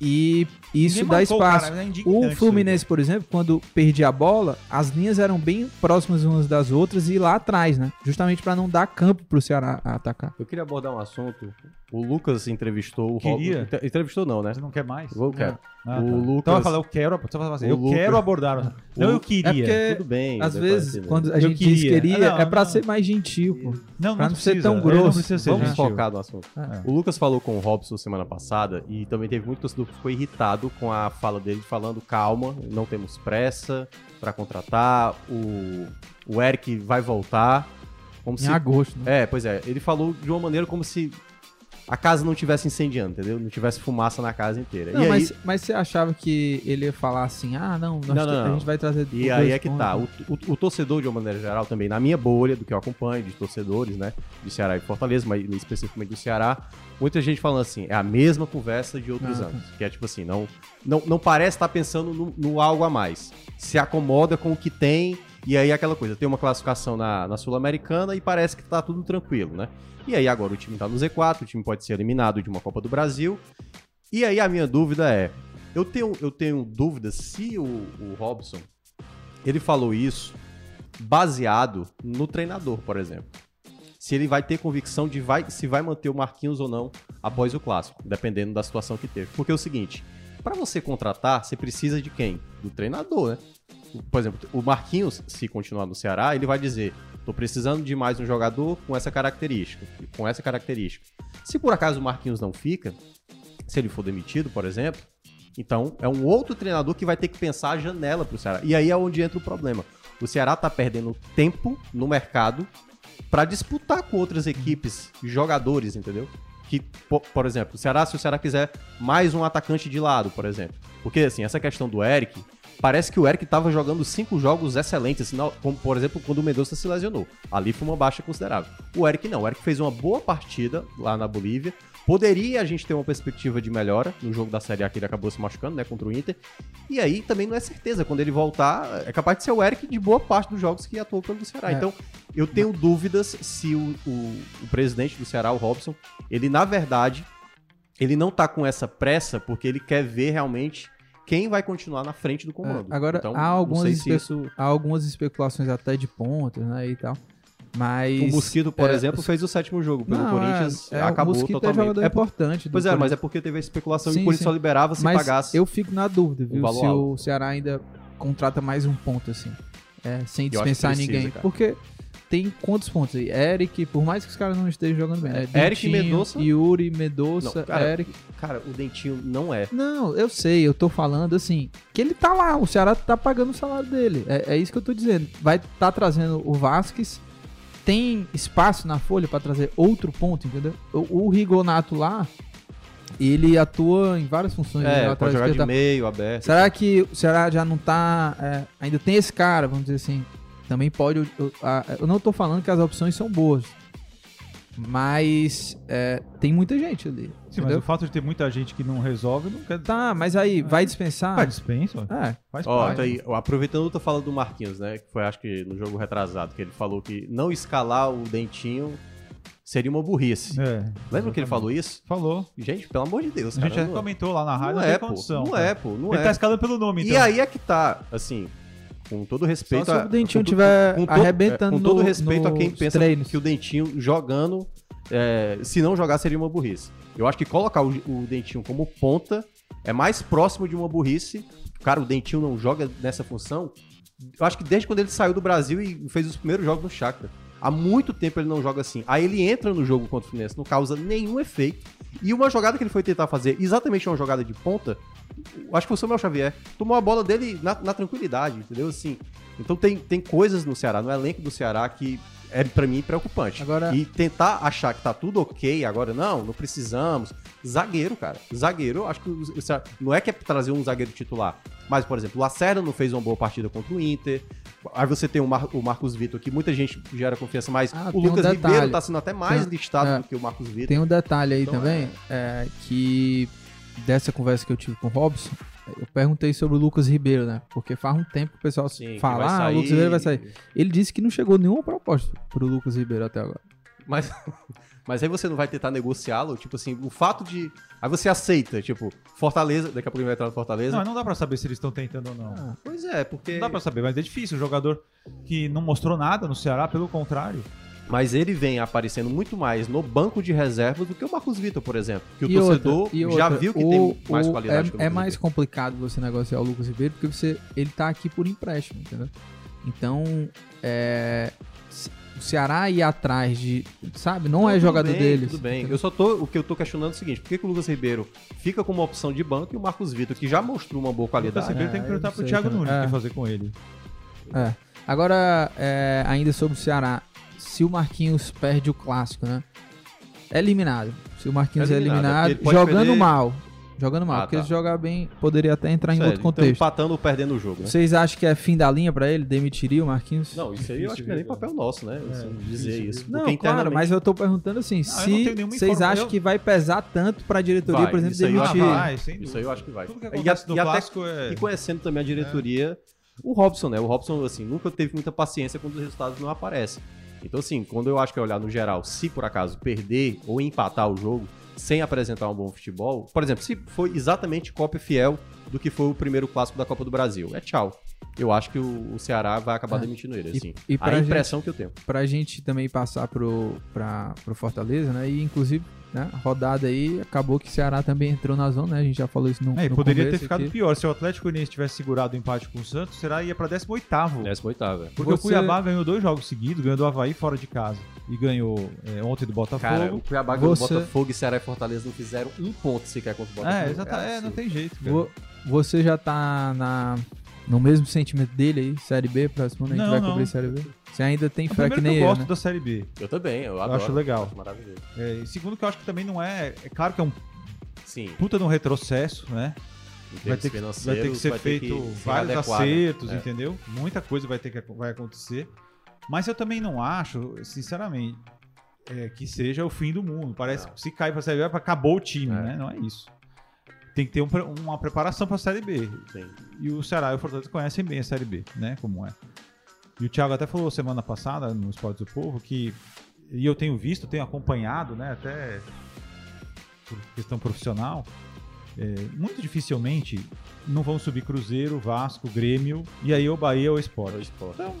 e isso Ninguém dá espaço. cara, é O aí. Fluminense, por exemplo, quando perdia a bola, as linhas eram bem próximas umas das outras e lá atrás, né? Justamente pra não dar campo pro Ceará a atacar. Eu queria abordar um assunto. O Lucas entrevistou o Queria? Entrevistou não, né? Você não quer mais? Eu quero. Ah, O tá. Lucas- Então vai falar, eu quero. Você vai falar assim, eu Lucas- quero abordar. Não, eu queria. É porque- Tudo bem. Às né, vezes, quando a Eu gente diz queria. queria, Ah, não, é pra não. ser mais gentil, pô. Não, pra não ser precisa. tão Ele grosso. Não precisa ser Vamos gentil. focar no assunto. É. O Lucas falou com o Robson semana passada e também teve muito torcedor que ficou irritado com a fala dele, falando calma, não temos pressa pra contratar, o, o Eric vai voltar. Como Em se agosto, né? É, pois é. Ele falou de uma maneira como se a casa não tivesse incendiando, entendeu? Não tivesse fumaça na casa inteira. Não, e aí, mas, mas você achava que ele ia falar assim, ah, não, Não, não, a gente vai trazer e aí é que pontos. tá. O, o- o torcedor, de uma maneira geral, também, na minha bolha, do que eu acompanho, de torcedores, né? De Ceará e Fortaleza, mas especificamente do Ceará, muita gente falando assim, é a mesma conversa de outros Ah, tá. anos. Que é tipo assim, não, não, não parece estar pensando no, no algo a mais. Se acomoda com o que tem, e aí é aquela coisa, tem uma classificação na, na Sul-Americana e parece que tá tudo tranquilo, né? E aí agora o time tá no Z4, o time pode ser eliminado de uma Copa do Brasil. E aí a minha dúvida é, eu tenho, eu tenho dúvida se o, o Robson, ele falou isso baseado no treinador, por exemplo. Se ele vai ter convicção de vai, se vai manter o Marquinhos ou não após o clássico, dependendo da situação que teve. Porque é o seguinte, para você contratar, você precisa de quem? Do treinador, né? Por exemplo, o Marquinhos, se continuar no Ceará, ele vai dizer: tô precisando de mais um jogador com essa característica, com essa característica. Se por acaso o Marquinhos não fica, se ele for demitido, por exemplo, então é um outro treinador que vai ter que pensar a janela pro Ceará. E aí é onde entra o problema. O Ceará tá perdendo tempo no mercado para disputar com outras equipes, jogadores, entendeu? Que, po- por exemplo, o Ceará, se o Ceará quiser mais um atacante de lado, por exemplo. Porque, assim, essa questão do Eric, parece que o Eric tava jogando cinco jogos excelentes, assim, como, por exemplo, quando o Mendonça se lesionou. Ali foi uma baixa considerável. O Eric não, o Eric fez uma boa partida lá na Bolívia, poderia a gente ter uma perspectiva de melhora no jogo da Série A que ele acabou se machucando, né, contra o Inter. E aí também não é certeza, quando ele voltar, é capaz de ser o Eric de boa parte dos jogos que atuou pelo Ceará. É. Então, eu tenho dúvidas se o, o, o presidente do Ceará, o Robson, ele na verdade, ele não tá com essa pressa porque ele quer ver realmente quem vai continuar na frente do comando. É, agora, então, há algumas se espe- isso... Há algumas especulações até de pontos, né, e tal. Mas... O Mosquito, por é, exemplo, fez o sétimo jogo pelo Não, Corinthians, é, é, acabou o Mosquito totalmente. é jogador É por- importante. Pois é, mas é porque teve a especulação e Sim, o Corinthians sim. só liberava se Mas pagasse. eu fico na dúvida, viu? Se alto. o Ceará ainda contrata mais um ponto, assim. É, sem dispensar ninguém. cara. Porque tem quantos pontos aí? Eric, por mais que os caras não estejam jogando bem. Né? Eric Dentinho, Mendonça. Yuri, Medoça, Não, cara, Eric. Cara, o Dentinho não é. Não, eu sei, eu tô falando assim, que ele tá lá, o Ceará tá pagando o salário dele. É, é isso que eu tô dizendo. Vai tá trazendo o Vasquez, tem espaço na folha pra trazer outro ponto, entendeu? O, o Rigonato lá, ele atua em várias funções. né, É, lateral pode jogar de meio, aberto. Será que o Ceará já não tá. é, ainda tem esse cara, vamos dizer assim. Também pode. Eu, eu- não tô falando que as opções são boas. Mas é, tem muita gente ali. Sim, mas entendeu? o fato de ter muita gente que não resolve não quer Tá, mas aí, vai dispensar? Faz dispensa, ó. É, faz Ó, parte. tá aí, aproveitando outra fala do Marquinhos, né? Que foi, acho que no jogo retrasado, que ele falou que não escalar o Dentinho seria uma burrice. É, Lembra que ele exatamente. falou isso? Falou. Gente, pelo amor de Deus, A cara. gente já não, comentou lá na rádio, não não, é, tem pô. condição. Não cara. é, pô. Não Ele é. tá escalando pelo nome, então. E aí é que tá, assim, com todo respeito Só se a- o Dentinho com- tiver com todo- arrebentando Com todo respeito a quem pensa treinos. que o Dentinho jogando, é, se não jogar seria uma burrice. Eu acho que colocar o, o Dentinho como ponta é mais próximo de uma burrice. Cara, o Dentinho não joga nessa função. Eu acho que desde quando ele saiu do Brasil e fez os primeiros jogos no Chakra. Há muito tempo ele não joga assim. Aí ele entra no jogo contra o Fluminense, não causa nenhum efeito. E uma jogada que ele foi tentar fazer, exatamente uma jogada de ponta, acho que o Samuel Xavier. Tomou a bola dele na, na tranquilidade, entendeu? Assim. Então tem, tem coisas no Ceará, no elenco do Ceará, que é pra mim preocupante. Agora- E tentar achar que tá tudo ok agora, não, não precisamos. Zagueiro, cara. Zagueiro, acho que o, Ceará- não é que é trazer um zagueiro titular. Mas, por exemplo, o Lacerda não fez uma boa partida contra o Inter. Aí você tem o, Mar- o Marcos Vitor, que muita gente gera confiança, mas Ah, o um Lucas detalhe. Ribeiro tá sendo até mais Tem- listado é. do que o Marcos Vitor. Tem um detalhe aí Então, também, é, que dessa conversa que eu tive com o Robson, eu perguntei sobre o Lucas Ribeiro, né? Porque faz um tempo que o pessoal Sim, fala, ah, o. Lucas Ribeiro vai sair. Ele disse que não chegou nenhuma proposta pro Lucas Ribeiro até agora. Mas, mas aí você não vai tentar negociá-lo? Tipo assim, o fato de. Aí você aceita, tipo, Fortaleza, daqui a pouco ele vai entrar no Fortaleza. Não, não dá pra saber se eles estão tentando ou não. Ah, Pois é, porque. Não dá pra saber, mas é difícil. O jogador que não mostrou nada no Ceará, pelo contrário. Mas ele vem aparecendo muito mais no banco de reservas do que o Marcos Vitor, por exemplo. Que o E torcedor outra- e já outra, viu que o- tem mais o- qualidade É, que o é mais Ribeiro. complicado você negociar o Lucas Ribeiro porque você, ele tá aqui por empréstimo, entendeu? Então, é, o Ceará ir atrás de, sabe, não, é jogador bem, deles. Tudo bem. entendeu? Eu só tô. O que eu tô questionando é o seguinte: por que, que o Lucas Ribeiro fica como opção de banco e o Marcos Vitor, que já mostrou uma boa O Lucas qualidade. Ribeiro tem É, que perguntar pro Thiago. Nunes o É. que fazer com ele. É. Agora, é, ainda sobre o Ceará, se o Marquinhos perde o clássico, né? É eliminado. Se o Marquinhos É é eliminado, eliminado, é pode jogando perder- mal. Jogando mal, Ah, porque tá. se jogar bem, poderia até entrar em Sério, outro então contexto. empatando ou perdendo o jogo, né? Vocês acham que é fim da linha pra ele? Demitiria o Marquinhos? Não, isso aí eu acho que não é nem papel nosso, né? Assim, dizer difícil, isso. Não, Porque claro, internamente- mas eu tô perguntando assim, não se vocês acham eu- que vai pesar tanto pra diretoria, Vai, por exemplo, isso demitir... que vai, Isso aí eu acho que vai. Tudo que E a- no e até- é... E conhecendo também a diretoria, o Robson, né? O Robson, assim, nunca teve muita paciência quando os resultados não aparecem. Então, assim, quando eu acho que é olhar no geral, se por acaso perder ou empatar o jogo sem apresentar um bom futebol, por exemplo, se foi exatamente cópia fiel do que foi o primeiro clássico da Copa do Brasil, é tchau. Eu acho que o, o Ceará vai acabar É. demitindo ele, E- assim. e pra a impressão que eu tenho. pra gente também passar pro, pra, pro Fortaleza, né? E inclusive, né, a rodada aí, acabou que o Ceará também entrou na zona, né? A gente já falou isso no, É, e no poderia ter ficado aqui. pior. Se o Atlético Goianiense tivesse segurado o empate com o Santos, será ia pra 18º. 18 Porque o Você- Cuiabá ganhou dois jogos seguidos, ganhou do Havaí fora de casa. E ganhou é, ontem do Botafogo. Cara, o Cuiabá ganhou Você- Botafogo e Ceará e Fortaleza não fizeram um ponto sequer contra o Botafogo. é, exatamente. É, não tem jeito, cara. Vo- Você já tá na, no mesmo sentimento dele aí, Série B, próximo ano a gente Não, vai não. cobrir Série B? Você ainda tem fé que Primeiro nem que eu eu, gosto né? da Série B. Eu também, eu adoro. acho legal. Acho maravilhoso. É, e segundo que eu acho que também não é... É claro que é um Sim. puta de um retrocesso, né? em Vai termos ter, que, vai ter que ser vai ter feito vários adequado, né? acertos, É. entendeu? Muita coisa vai ter que vai acontecer. Mas eu também não acho, sinceramente, é, que seja o fim do mundo. Parece que se cair pra Série B, acabou o time, É. né? Não é isso. Tem que ter um uma preparação pra Série B. Sim. E o Ceará e o Fortaleza conhecem bem a Série B, né? Como é. E o Thiago até falou semana passada no Esporte do Povo que. E eu tenho visto, tenho acompanhado, né? Até por questão profissional. é, muito dificilmente não vão subir Cruzeiro, Vasco, Grêmio e aí o Bahia ou o Sport. É o esporte. Então,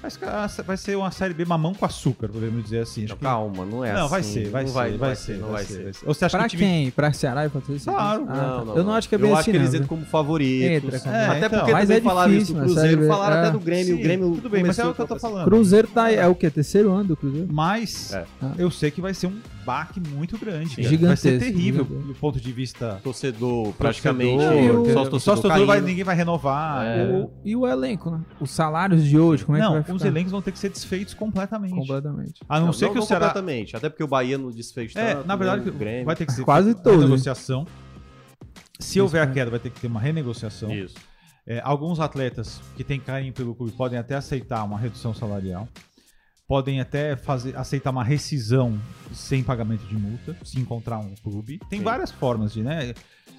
vai ser- vai ser uma Série B mamão com açúcar, podemos dizer assim. Acho Não, que- calma, não é não, assim. vai ser, vai não ser, vai, vai, ser, não vai ser. vai ser. Ou você acha Pra que time quem? Pra Ceará e Fortaleza? Claro. Ah, Não, tá. não, Eu não acho que é bem Eu assim, acho que eles entram viu? como favoritos. Entra É, Até então, porque mas também é falaram isso do Cruzeiro, falaram É. até do Grêmio. Sim, o Grêmio tudo bem, mas é o que eu tô falando. Cruzeiro tá. É o quê? Terceiro ano do Cruzeiro? Mas É. eu sei que vai ser um baque muito grande. Sim. Gigantesco, Vai ser terrível gigantesco. do ponto de vista. Torcedor, praticamente. torcedor, só os Só torcedores torcedores vai, ninguém vai renovar. É. O- e o elenco, né? Os salários de hoje, como é que não, vai ficar? os elencos vão ter que ser desfeitos completamente. Completamente. A não, ser que o Ceará. completamente. Até porque o Bahia não desfez É, tanto, na verdade, né, o Grêmio. vai ter que ser Quase todo. renegociação. Se houver a Isso, né? queda, vai ter que ter uma renegociação. Isso. É, alguns atletas que têm carinho pelo clube podem até aceitar uma redução salarial. Podem até fazer, aceitar uma rescisão sem pagamento de multa, se encontrar um clube. Tem Sim. várias formas de, né?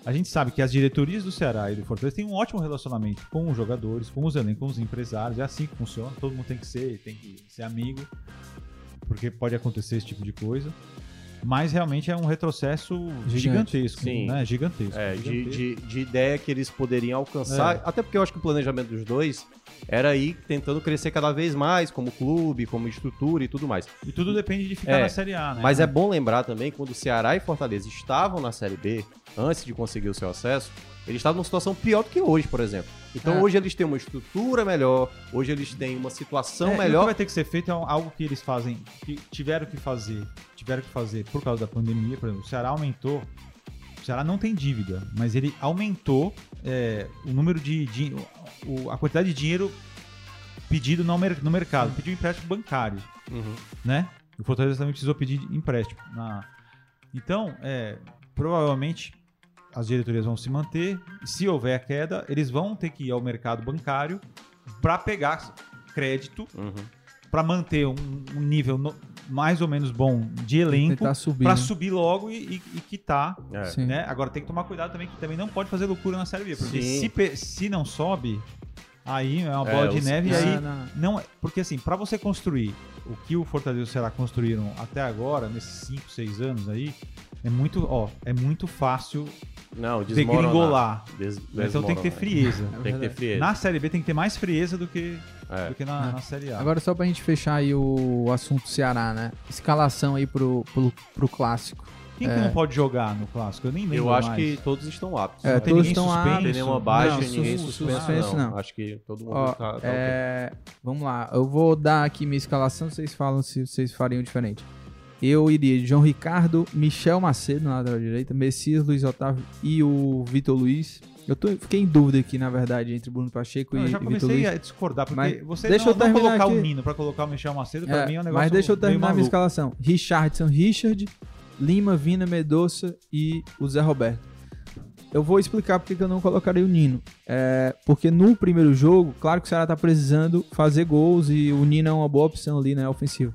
A gente sabe que as diretorias do Ceará e do Fortaleza têm um ótimo relacionamento com os jogadores, com os elencos, com os empresários. É assim que funciona. Todo mundo tem que ser, tem que ser amigo, porque pode acontecer esse tipo de coisa. Mas realmente é um retrocesso Gigante. gigantesco, Sim. né? Gigantesco. É, de, gigantesco. de, de ideia que eles poderiam alcançar. É. Até porque eu acho que o planejamento dos dois era ir tentando crescer cada vez mais, como clube, como estrutura e tudo mais. E tudo depende de ficar É, na Série A, né? Mas é bom lembrar também, quando o Ceará e Fortaleza estavam na Série B, antes de conseguir o seu acesso, eles estavam numa situação pior do que hoje, por exemplo. Então É. hoje eles têm uma estrutura melhor, hoje eles têm uma situação É, e O que melhor. vai ter que ser feito é algo que eles fazem, que tiveram que fazer, tiveram que fazer por causa da pandemia, por exemplo, o Ceará aumentou. Ceará não tem dívida, mas ele aumentou é, o número de, de o- a quantidade de dinheiro pedido no, no mercado, pediu empréstimo bancário, Uhum. né? O Fortaleza também precisou pedir empréstimo. na- Então, é, provavelmente as diretorias vão se manter. Se houver queda, eles vão ter que ir ao mercado bancário para pegar crédito Uhum. para manter um, um nível no- mais ou menos bom de elenco subir. para né? subir logo e, e, e quitar, É. Né? Agora tem que tomar cuidado também que também não pode fazer loucura na Série B, porque se, se não sobe, aí é uma É, bola de os- neve e Ah, aí não. não é, porque assim, para você construir o que o Fortaleza e o Ceará construíram até agora, nesses 5, 6 anos aí, é muito, ó, é muito fácil Não, desmoronar. degringolar. Des- Então tem que ter desmoronar. frieza. Tem que ter frieza. Na Série B tem que ter mais frieza do que, É. do que na, na Série A. Agora só pra gente fechar aí o assunto Ceará, né? Escalação aí pro, pro, pro clássico. Quem que é. não pode jogar no clássico? Eu nem lembro Eu acho mais. que todos estão aptos. É, todos ninguém estão suspenso? Aptos. tem nenhuma baixa, Não, ninguém sus- suspenso, suspenso, não. não. Acho que todo mundo Ó, tá, tá ok. é, Vamos lá, eu vou dar aqui minha escalação, vocês falam se vocês fariam diferente. Eu iria de João Ricardo, Michel Macedo na lateral direita, Messias, Luiz Otávio e o Vitor Luiz. Eu tô, fiquei em dúvida aqui, na verdade, entre Bruno Pacheco Não, e eu já Vitor Luiz. comecei a discordar, porque Mas você deixa não, eu não colocar aqui. o Nino pra colocar o Michel Macedo, pra É, mim é um negócio mas deixa eu terminar minha maluco. escalação. Richardson, Richard, Lima, Vina, Medoça e o Zé Roberto. Eu vou explicar porque que eu não colocarei o Nino. É, porque no primeiro jogo, claro que o Ceará tá precisando fazer gols e o Nino é uma boa opção ali, né, ofensivo.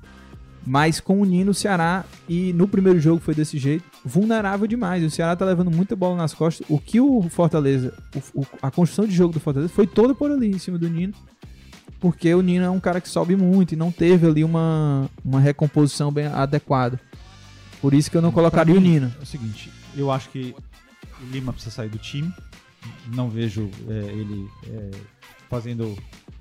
Mas com o Nino, o Ceará, e no primeiro jogo foi desse jeito, vulnerável demais. O Ceará tá levando muita bola nas costas. O que o Fortaleza, o- o- a construção de jogo do Fortaleza foi toda por ali, em cima do Nino. Porque o Nino é um cara que sobe muito e não teve ali uma, uma recomposição bem adequada. Por isso que eu não colocaria Pra o mim, Nino. É o seguinte, eu acho que o Lima precisa sair do time. Não vejo é, ele é, fazendo.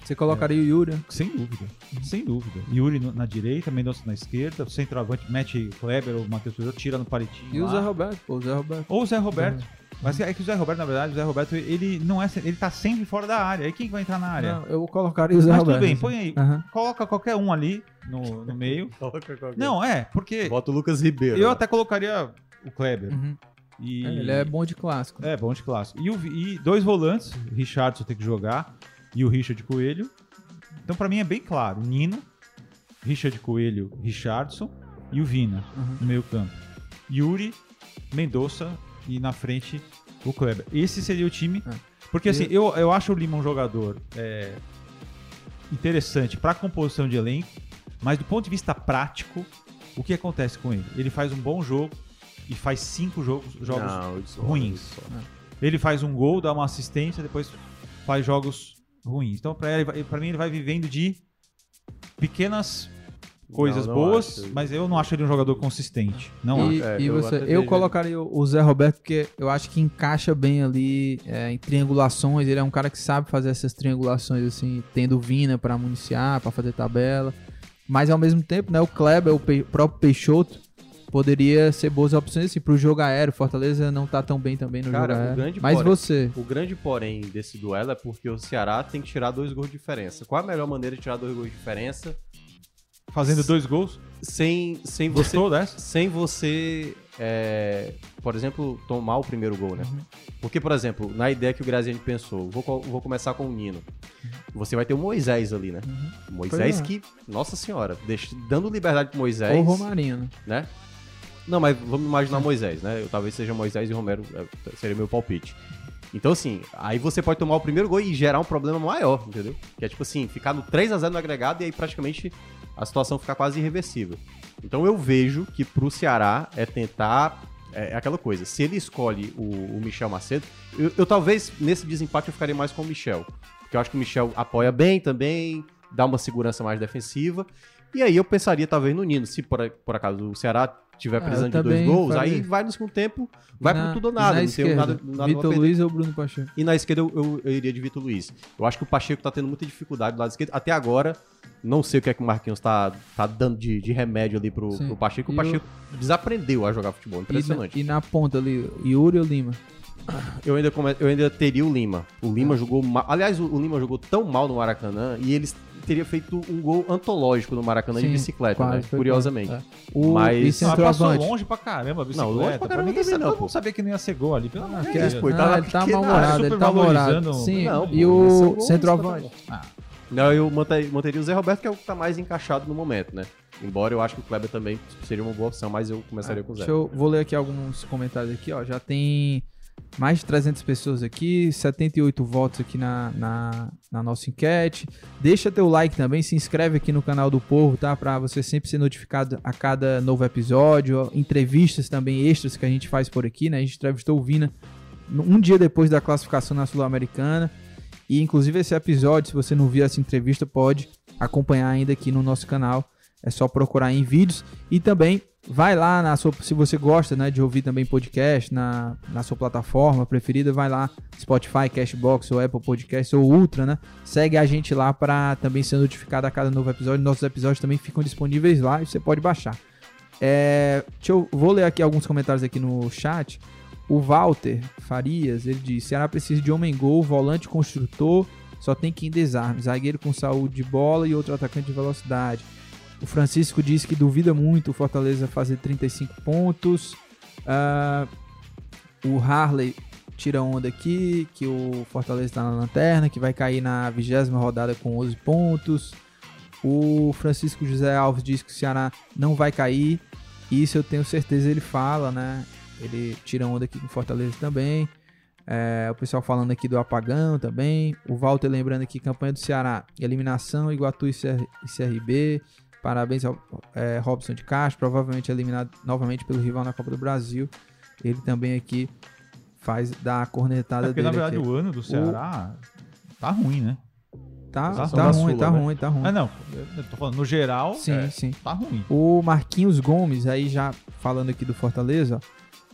Você colocaria o Yuri. Sem dúvida. Sem dúvida. Yuri na direita, Mendonça na esquerda, o centroavante mete Kleber ou Matheus Tureiro, tira no palitinho. E o lá. Zé Roberto, pô, o Zé Roberto. Ou o Zé Roberto. Mas é que o Zé Roberto, na verdade, o Zé Roberto, ele não é. Ele tá sempre fora da área. Aí quem que vai entrar na área? Não, eu colocaria o Zé Mas Roberto. tudo bem, põe aí. Aham. Coloca qualquer um ali no, no meio. Coloca qualquer- Não, é, porque Bota o Lucas Ribeiro. eu até colocaria o Kleber. Uhum. E... É, ele é bom de clássico. É, bom de clássico. E, o- e dois volantes, o Richardson tem que jogar e o Richard Coelho. Então, pra mim, é bem claro: Nino, Richard Coelho, Richardson e o Vina Uhum. no meio campo. Yuri, Mendonça e na frente o Kleber. Esse seria o time. É. Porque assim, eu, eu acho o Lima um jogador é, interessante pra composição de elenco, mas do ponto de vista prático, O que acontece com ele? Ele faz um bom jogo e faz cinco jogos, jogos Não, ruins. discordo. Ele faz um gol, dá uma assistência, depois faz jogos ruins. Então, pra, ele, pra mim, ele vai vivendo de pequenas coisas Não, não boas, acho. mas eu não acho ele um jogador consistente. Não e, acho. É, e eu você, eu vejo- colocaria o o Zé Roberto porque eu acho que encaixa bem ali é, em triangulações. Ele é um cara que sabe fazer essas triangulações assim, tendo Vina pra municiar, pra fazer tabela. Mas ao mesmo tempo, né, o Kleber, o Pe- próprio Peixoto, poderia ser boas opções assim pro jogo aéreo. Fortaleza não tá tão bem também no Cara, jogo o aéreo. grande Mas porém- você, O grande porém desse duelo é porque o Ceará tem que tirar dois gols de diferença. Qual a melhor maneira de tirar dois gols de diferença Fazendo dois gols. sem, sem você Gostou dessa? sem você, é, por exemplo, tomar o primeiro gol, né? Porque, por exemplo, na ideia que o Graziani pensou, vou, vou começar com o Nino. Você vai ter o Moisés ali, né? O Moisés é. que, nossa senhora, deixa- dando liberdade pro Moisés, ou o Romarinho, né? Não, mas vamos imaginar Moisés, né? Eu, talvez seja Moisés e Romero, é, seria meu palpite. Então, assim, aí você pode tomar o primeiro gol e gerar um problema maior, entendeu? Que é tipo assim, ficar no 3 a 0 no agregado e aí praticamente a situação ficar quase irreversível. Então eu vejo que pro Ceará é tentar. É, é aquela coisa, se ele escolhe o, o Michel Macedo, eu, eu talvez nesse desempate eu ficaria mais com o Michel. Porque eu acho que o Michel apoia bem também, dá uma segurança mais defensiva. E aí eu pensaria talvez no Nino. Se por, por acaso o Ceará tiver Ah, eu precisando de dois gols, faria. aí vai no segundo tempo, vai pro na- tudo ou nada. na Não esquerda, nada, nada Vitor. Luiz ou Bruno Pacheco? E na esquerda eu, eu- eu iria de Vitor Luiz. Eu acho que o Pacheco tá tendo muita dificuldade do lado esquerdo. Até agora, não sei o que é que o Marquinhos tá, tá dando de, de remédio ali pro, pro Pacheco. O Pacheco desaprendeu a jogar futebol. E na, Impressionante. e na ponta ali, Yuri ou Lima? Eu, ainda come- eu ainda teria o Lima. O Lima jogou mal. Aliás, o, Lima jogou tão mal no Maracanã e ele teria feito um gol antológico no Maracanã de Sim, bicicleta, quase, né? Curiosamente. é. O, Mas- Ah, passou centroavante? longe pra caramba a bicicleta. Não, longe pra Pra caramba ninguém também sabe, não, mundo sabia que não ia ser gol ali. Pelo amor de Deus. é- pô, ele não, tava ele tá mal-humorado, ele tá mal-humorado. Sim, Não, e é o gol, centroavante? Não, eu manteria, o Zé Roberto, que é o que tá mais encaixado no momento, né? Embora eu acho que o Kleber também seria uma boa opção, mas eu começaria com o Zé. Deixa eu, vou ler aqui alguns comentários aqui, ó. Já tem mais de 300 pessoas aqui, 78 votos aqui na, na, na nossa enquete. Deixa teu like também, se inscreve aqui no canal do Povo, tá? Pra você sempre ser notificado a cada novo episódio. Entrevistas também extras que a gente faz por aqui, né? A gente entrevistou o Vina um dia depois da classificação na Sul-Americana. E inclusive esse episódio, se você não viu essa entrevista, pode acompanhar ainda aqui no nosso canal. É só procurar em vídeos. E também vai lá na sua. Se você gosta né, de ouvir também podcast na, na sua plataforma preferida, vai lá, Spotify, Cashbox ou Apple Podcast ou Ultra, né? Segue a gente lá para também ser notificado a cada novo episódio. Nossos episódios também ficam disponíveis lá e você pode baixar. É, deixa eu, vou ler aqui alguns comentários aqui no chat. O Walter Farias, ele diz: Ceará precisa de homem gol, volante construtor, só tem que desarme, zagueiro com saúde de bola e outro atacante de velocidade. O Francisco diz que duvida muito o Fortaleza fazer 35 pontos. Ah, o Harley tira onda aqui, que o Fortaleza está na lanterna, que vai cair na vigésima rodada com 11 pontos. O Francisco José Alves diz que o Ceará não vai cair. Isso eu tenho certeza ele fala, né? Ele tira onda aqui com Fortaleza também. É, o pessoal falando aqui do apagão também. O Walter lembrando aqui, campanha do Ceará. Eliminação, Iguatu e, CR e CRB. Parabéns ao é, Robson de Castro, provavelmente eliminado novamente pelo rival na Copa do Brasil. Ele também aqui faz da É cornetada porque, dele. na verdade, aqui. o ano do Ceará tá ruim, né? Tá, tá da ruim, Sula, tá né? ruim, tá ruim. Ah, não. Eu tô falando, no geral, sim, é, sim. tá ruim. O Marquinhos Gomes, aí já falando aqui do Fortaleza,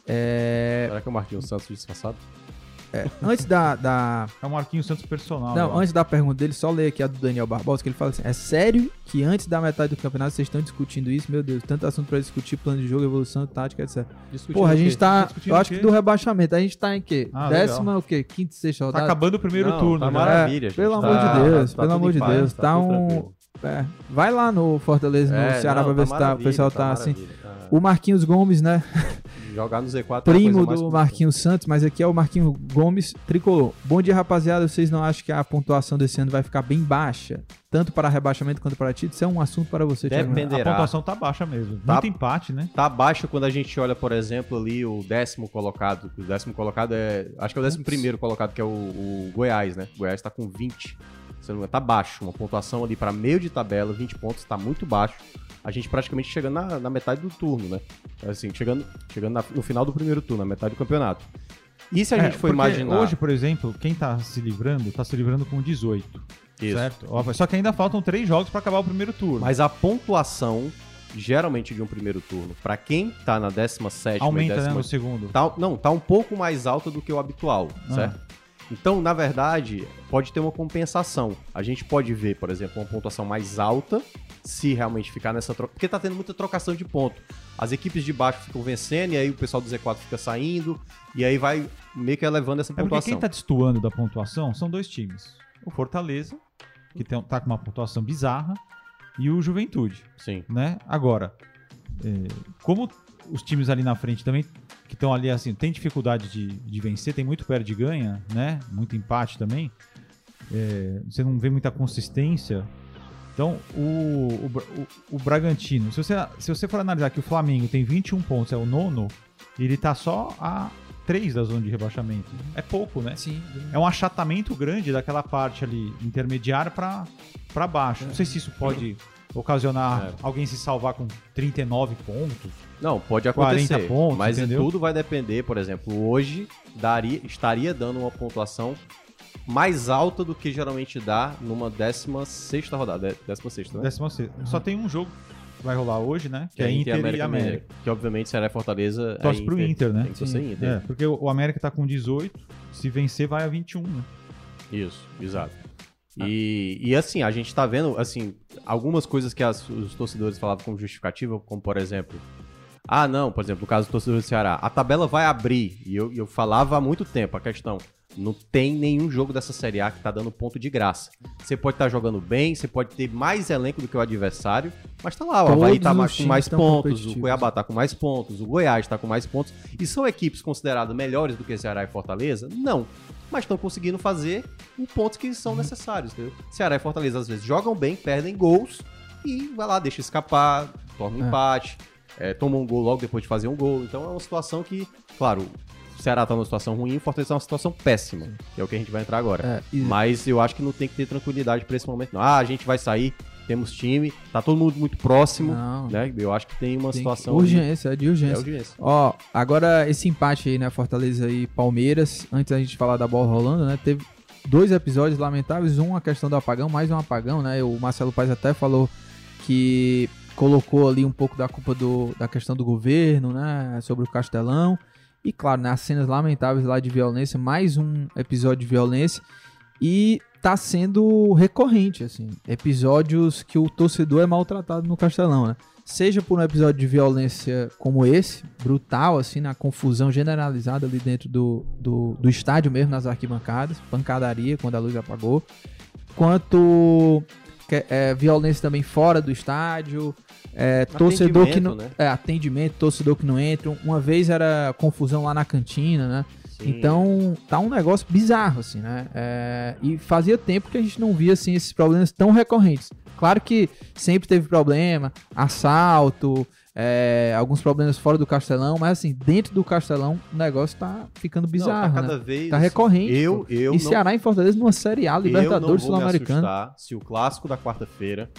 é, Será que é o Marquinhos Santos disfarçado? É, antes da, da- É o Marquinhos Santos personal. não, antes da pergunta dele, só ler aqui a do Daniel Barbosa, que ele fala assim, é sério que antes da metade do campeonato vocês estão discutindo isso? Meu Deus, tanto assunto pra discutir, plano de jogo, evolução, tática, etc. Discutindo Porra, a gente tá, Discutindo eu acho que do rebaixamento, a gente tá em quê? Ah, Décima, o quê? Quinta, sexta Tá rodada? acabando o primeiro Não, turno. tá já. maravilha, É, gente. pelo Tá- amor de Deus, tá pelo amor de paz, Deus, tá tudo um-. É, vai lá no Fortaleza, no É, Ceará, não, pra ver se tá, o pessoal tá, assim. O Marquinhos Gomes, né? Jogar no Z4 é primo mais do. Marquinhos Santos, mas aqui é o Marquinhos Gomes tricolor. Bom dia, rapaziada. Vocês não acham que a pontuação desse ano vai ficar bem baixa? Tanto para rebaixamento quanto para título? Isso é um assunto para você, Thiago. Depende. A Dependerá. pontuação tá baixa mesmo. Tá. Muito empate, né? Tá baixo quando a gente olha, por exemplo, ali o décimo colocado. O décimo colocado é. Acho que é o décimo primeiro colocado, que é o, o Goiás, né? O Goiás tá com 20. Se não tá baixo, uma pontuação ali para meio de tabela, 20 pontos, tá muito baixo. A gente praticamente chegando na, na metade do turno, né? Assim, chegando, chegando na- no final do primeiro turno, na metade do campeonato. E se a É, gente for imaginar. Hoje, por exemplo, quem tá se livrando, tá se livrando com 18. Isso. Certo? Só que ainda faltam três jogos pra acabar o primeiro turno. Mas a pontuação, geralmente de um primeiro turno, para quem tá na 17 Aumenta, e né, décima no segundo. Tá, não, tá um pouco mais alta do que o habitual, Ah. certo? Então, na verdade, pode ter uma compensação. A gente pode ver, por exemplo, uma pontuação mais alta se realmente ficar nessa troca. Porque tá tendo muita trocação de ponto. As equipes de baixo ficam vencendo, e aí o pessoal do Z4 fica saindo, e aí vai meio que elevando essa É porque pontuação. quem tá destoando da pontuação são dois times. O Fortaleza, que tem, tá com uma pontuação bizarra, e o Juventude, Sim. né? Agora, é, como os times ali na frente também, que estão ali assim, tem dificuldade de, de vencer, tem muito perde de ganha, né? Muito empate também. é, você não vê muita consistência. Então, o, o, o, Bragantino, se você, se você for analisar que o Flamengo tem 21 pontos, é o nono, ele tá só a 3 da zona de rebaixamento. É pouco, né? Sim. É um achatamento grande daquela parte ali intermediária pra para baixo. Não sei se isso pode ocasionar É. alguém se salvar com 39 pontos. Não, pode 40 acontecer. pontos, mas entendeu? tudo vai depender, por exemplo, hoje daria, estaria dando uma pontuação mais alta do que geralmente dá numa 16 rodada. 16, né? 16. Só tem um jogo que vai rolar hoje, né? Que, é Inter, e América. Que obviamente será Fortaleza. é Torce pro Inter, né? Tem que Sim. Inter. É, porque o o América tá com 18, se vencer vai a 21, né? Isso, exato. Ah. E, e assim, a gente tá vendo, assim, algumas coisas que as- os torcedores falavam como justificativa, como por exemplo, ah, não, por exemplo, no caso do torcedor do Ceará, a tabela vai abrir, e eu, eu falava há muito tempo a questão, não tem nenhum jogo dessa Série A que tá dando ponto de graça. Você pode estar jogando bem, você pode ter mais elenco do que o adversário, mas tá lá, o Havaí tá mais, com mais pontos, o. Cuiabá tá com mais pontos, o Goiás tá com mais pontos, e são equipes consideradas melhores do que Ceará e Fortaleza? Não mas estão conseguindo fazer os pontos que são necessários, entendeu? Ceará e Fortaleza às vezes jogam bem, perdem gols e vai lá, deixa escapar, torna um É. empate, é, toma um gol logo depois de fazer um gol. Então é uma situação que, claro, o Ceará tá numa situação ruim e o Fortaleza tá numa situação péssima, que é o que a gente vai entrar agora. É, e- Mas eu acho que não tem que ter tranquilidade pra esse momento, não. Ah, a gente vai sair, temos time, tá todo mundo muito próximo, Não. né? Eu acho que tem uma Tem situação. urgência, é de urgência. É urgência. Ó, agora esse empate aí, né? Fortaleza e Palmeiras. Antes da gente falar da bola rolando, né? Teve dois episódios lamentáveis. Um a questão do apagão, mais um apagão, né? O Marcelo Paes até falou que colocou ali um pouco da culpa do, da questão do governo, né? Sobre o Castelão. E claro, né, as cenas lamentáveis lá de violência, mais um episódio de violência. E tá sendo recorrente, assim. Episódios que o torcedor é maltratado no Castelão, né? Seja por um episódio de violência como esse, brutal, assim, na confusão generalizada ali dentro do, do, do estádio mesmo, nas arquibancadas, pancadaria quando a luz apagou, quanto que- é, violência também fora do estádio, é, torcedor que não. Atendimento, né? É, atendimento, torcedor que não entra. Uma vez era confusão lá na cantina, né? Sim. Então, tá um negócio bizarro, assim, né? É, e fazia tempo que a gente não via, assim, esses problemas tão recorrentes. Claro que sempre teve problema, assalto, é, alguns problemas fora do Castelão, mas, assim, dentro do Castelão, o negócio tá ficando Não, bizarro, tá cada né? vez. Tá recorrente. Eu, eu e não Ceará em Fortaleza numa Série A, não Libertadores assustar se o clássico da quarta-feira,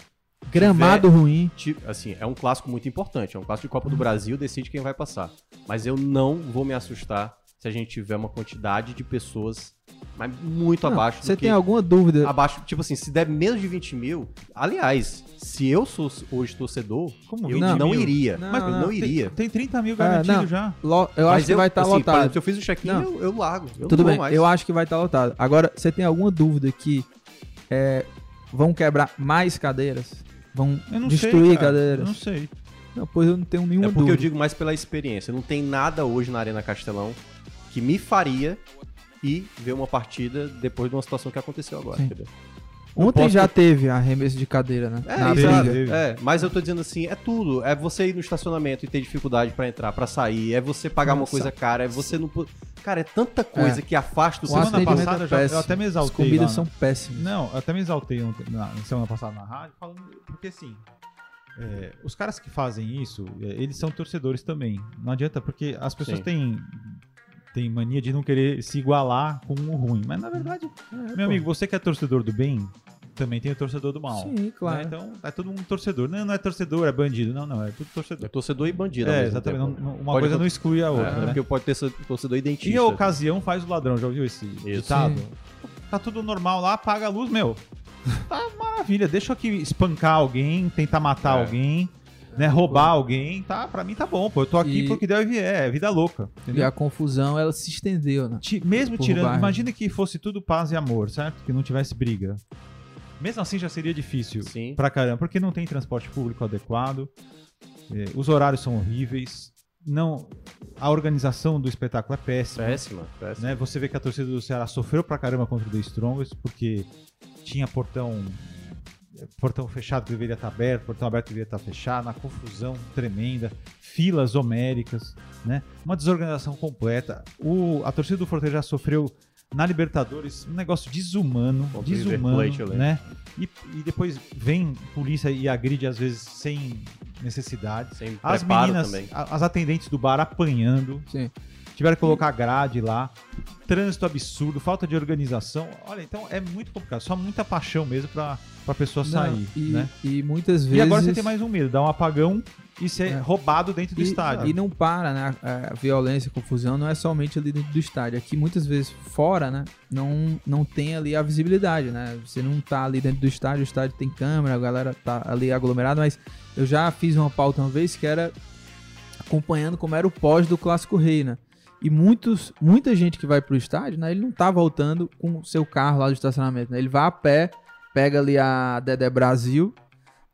Gramado ruim. ti- assim, é um clássico muito importante, é um clássico de Copa do Brasil, decide quem vai passar. Mas eu não vou me assustar se a gente tiver uma quantidade de pessoas mas muito Não, abaixo do Você que... tem alguma dúvida? Abaixo, tipo assim, se der menos de 20 mil, aliás, se eu sou hoje torcedor, Como eu 20 não, mil? iria. Não, mas eu não, não Tem, iria. tem 30 mil É, garantido não. já. Lo- Eu Mas acho que vai estar assim, por lotado. exemplo, se eu fiz o check-in, Não. eu, eu largo. Eu Tudo não bem, mais. eu acho que vai estar lotado. Agora, você tem alguma dúvida que é, vão quebrar mais cadeiras? Vão Eu não destruir sei, cara. cadeiras? Eu não sei. Não, pois eu não tenho nenhuma É porque dúvida. eu digo mais pela experiência. Não tem nada hoje na Arena Castelão que me faria ir ver uma partida depois de uma situação que aconteceu agora. Sim. entendeu? Ontem posso- já teve arremesso de cadeira, né? É, Na exato. briga. É, mas eu tô dizendo assim, é tudo. É você ir no estacionamento e ter dificuldade pra entrar, pra sair. É você pagar uma Nossa. coisa cara. É você não. Cara, é tanta coisa É. que afasta o seu Semana passada é eu já- eu até me As exaltei comidas lá, são né? péssimas. Não, eu até me exaltei ontem, na, na semana passada na rádio, falando. Porque assim. é, os caras que fazem isso, é, eles são torcedores também. Não adianta, porque as pessoas Sim. têm tem mania de não querer se igualar com o ruim. Mas na verdade, meu amigo, você que é torcedor do bem, também tem o torcedor do mal. Sim, né? claro. Então é todo mundo torcedor. Não, não é torcedor, é bandido. Não, não, é tudo É torcedor. torcedor e bandido. É, exatamente. Não- não- uma Pode coisa não exclui a É, outra. né? porque pode ter torcedor identista. E a ocasião faz o ladrão, já ouviu esse ditado? Sim. Tá tudo normal lá, apaga a luz, meu. Tá maravilha, deixa eu aqui espancar alguém, tentar matar É. alguém, né, roubar alguém, tá? Pra mim tá bom, pô. Eu tô aqui E- porque deu e vier, é vida louca, E entendeu? a confusão, ela se estendeu, né? Ti- Mesmo por tirando, bairro. imagina que fosse tudo paz e amor, certo? Que não tivesse briga. Mesmo assim já seria difícil Sim. pra caramba, porque não tem transporte público adequado, eh, os horários são horríveis, não, a organização do espetáculo é péssima. Péssima, péssima. né? Você vê que a torcida do Ceará sofreu pra caramba contra o The Strongest, porque tinha portão portão fechado que deveria estar aberto, portão aberto que deveria estar fechado, uma confusão tremenda, filas homéricas, né? Uma desorganização completa. O, a torcida do Fortaleza já sofreu na Libertadores um negócio desumano, desumano, Plate, né? E, e depois vem polícia e agride às vezes sem necessidade. Sem As meninas, também. a- as atendentes do bar apanhando, Sim. Tiveram que colocar grade lá. Trânsito absurdo, falta de organização. Olha, então é muito complicado. Só muita paixão mesmo pra, pra pessoa Não, sair, e, né? e muitas vezes. E agora você tem mais um medo, dar um apagão e ser É. roubado dentro do e, estádio. E não para, né? A, a violência, a confusão não é somente ali dentro do estádio. Aqui, muitas vezes, fora, né? Não, não tem ali a visibilidade, né? Você não tá ali dentro do estádio, o estádio tem câmera, a galera tá ali aglomerada, mas eu já fiz uma pauta uma vez que era acompanhando como era o pós do Clássico Rei, né? E muitos, muita gente que vai pro estádio, né? Ele não tá voltando com o seu carro lá do estacionamento, né? Ele vai a pé, pega ali a Dedé Brasil,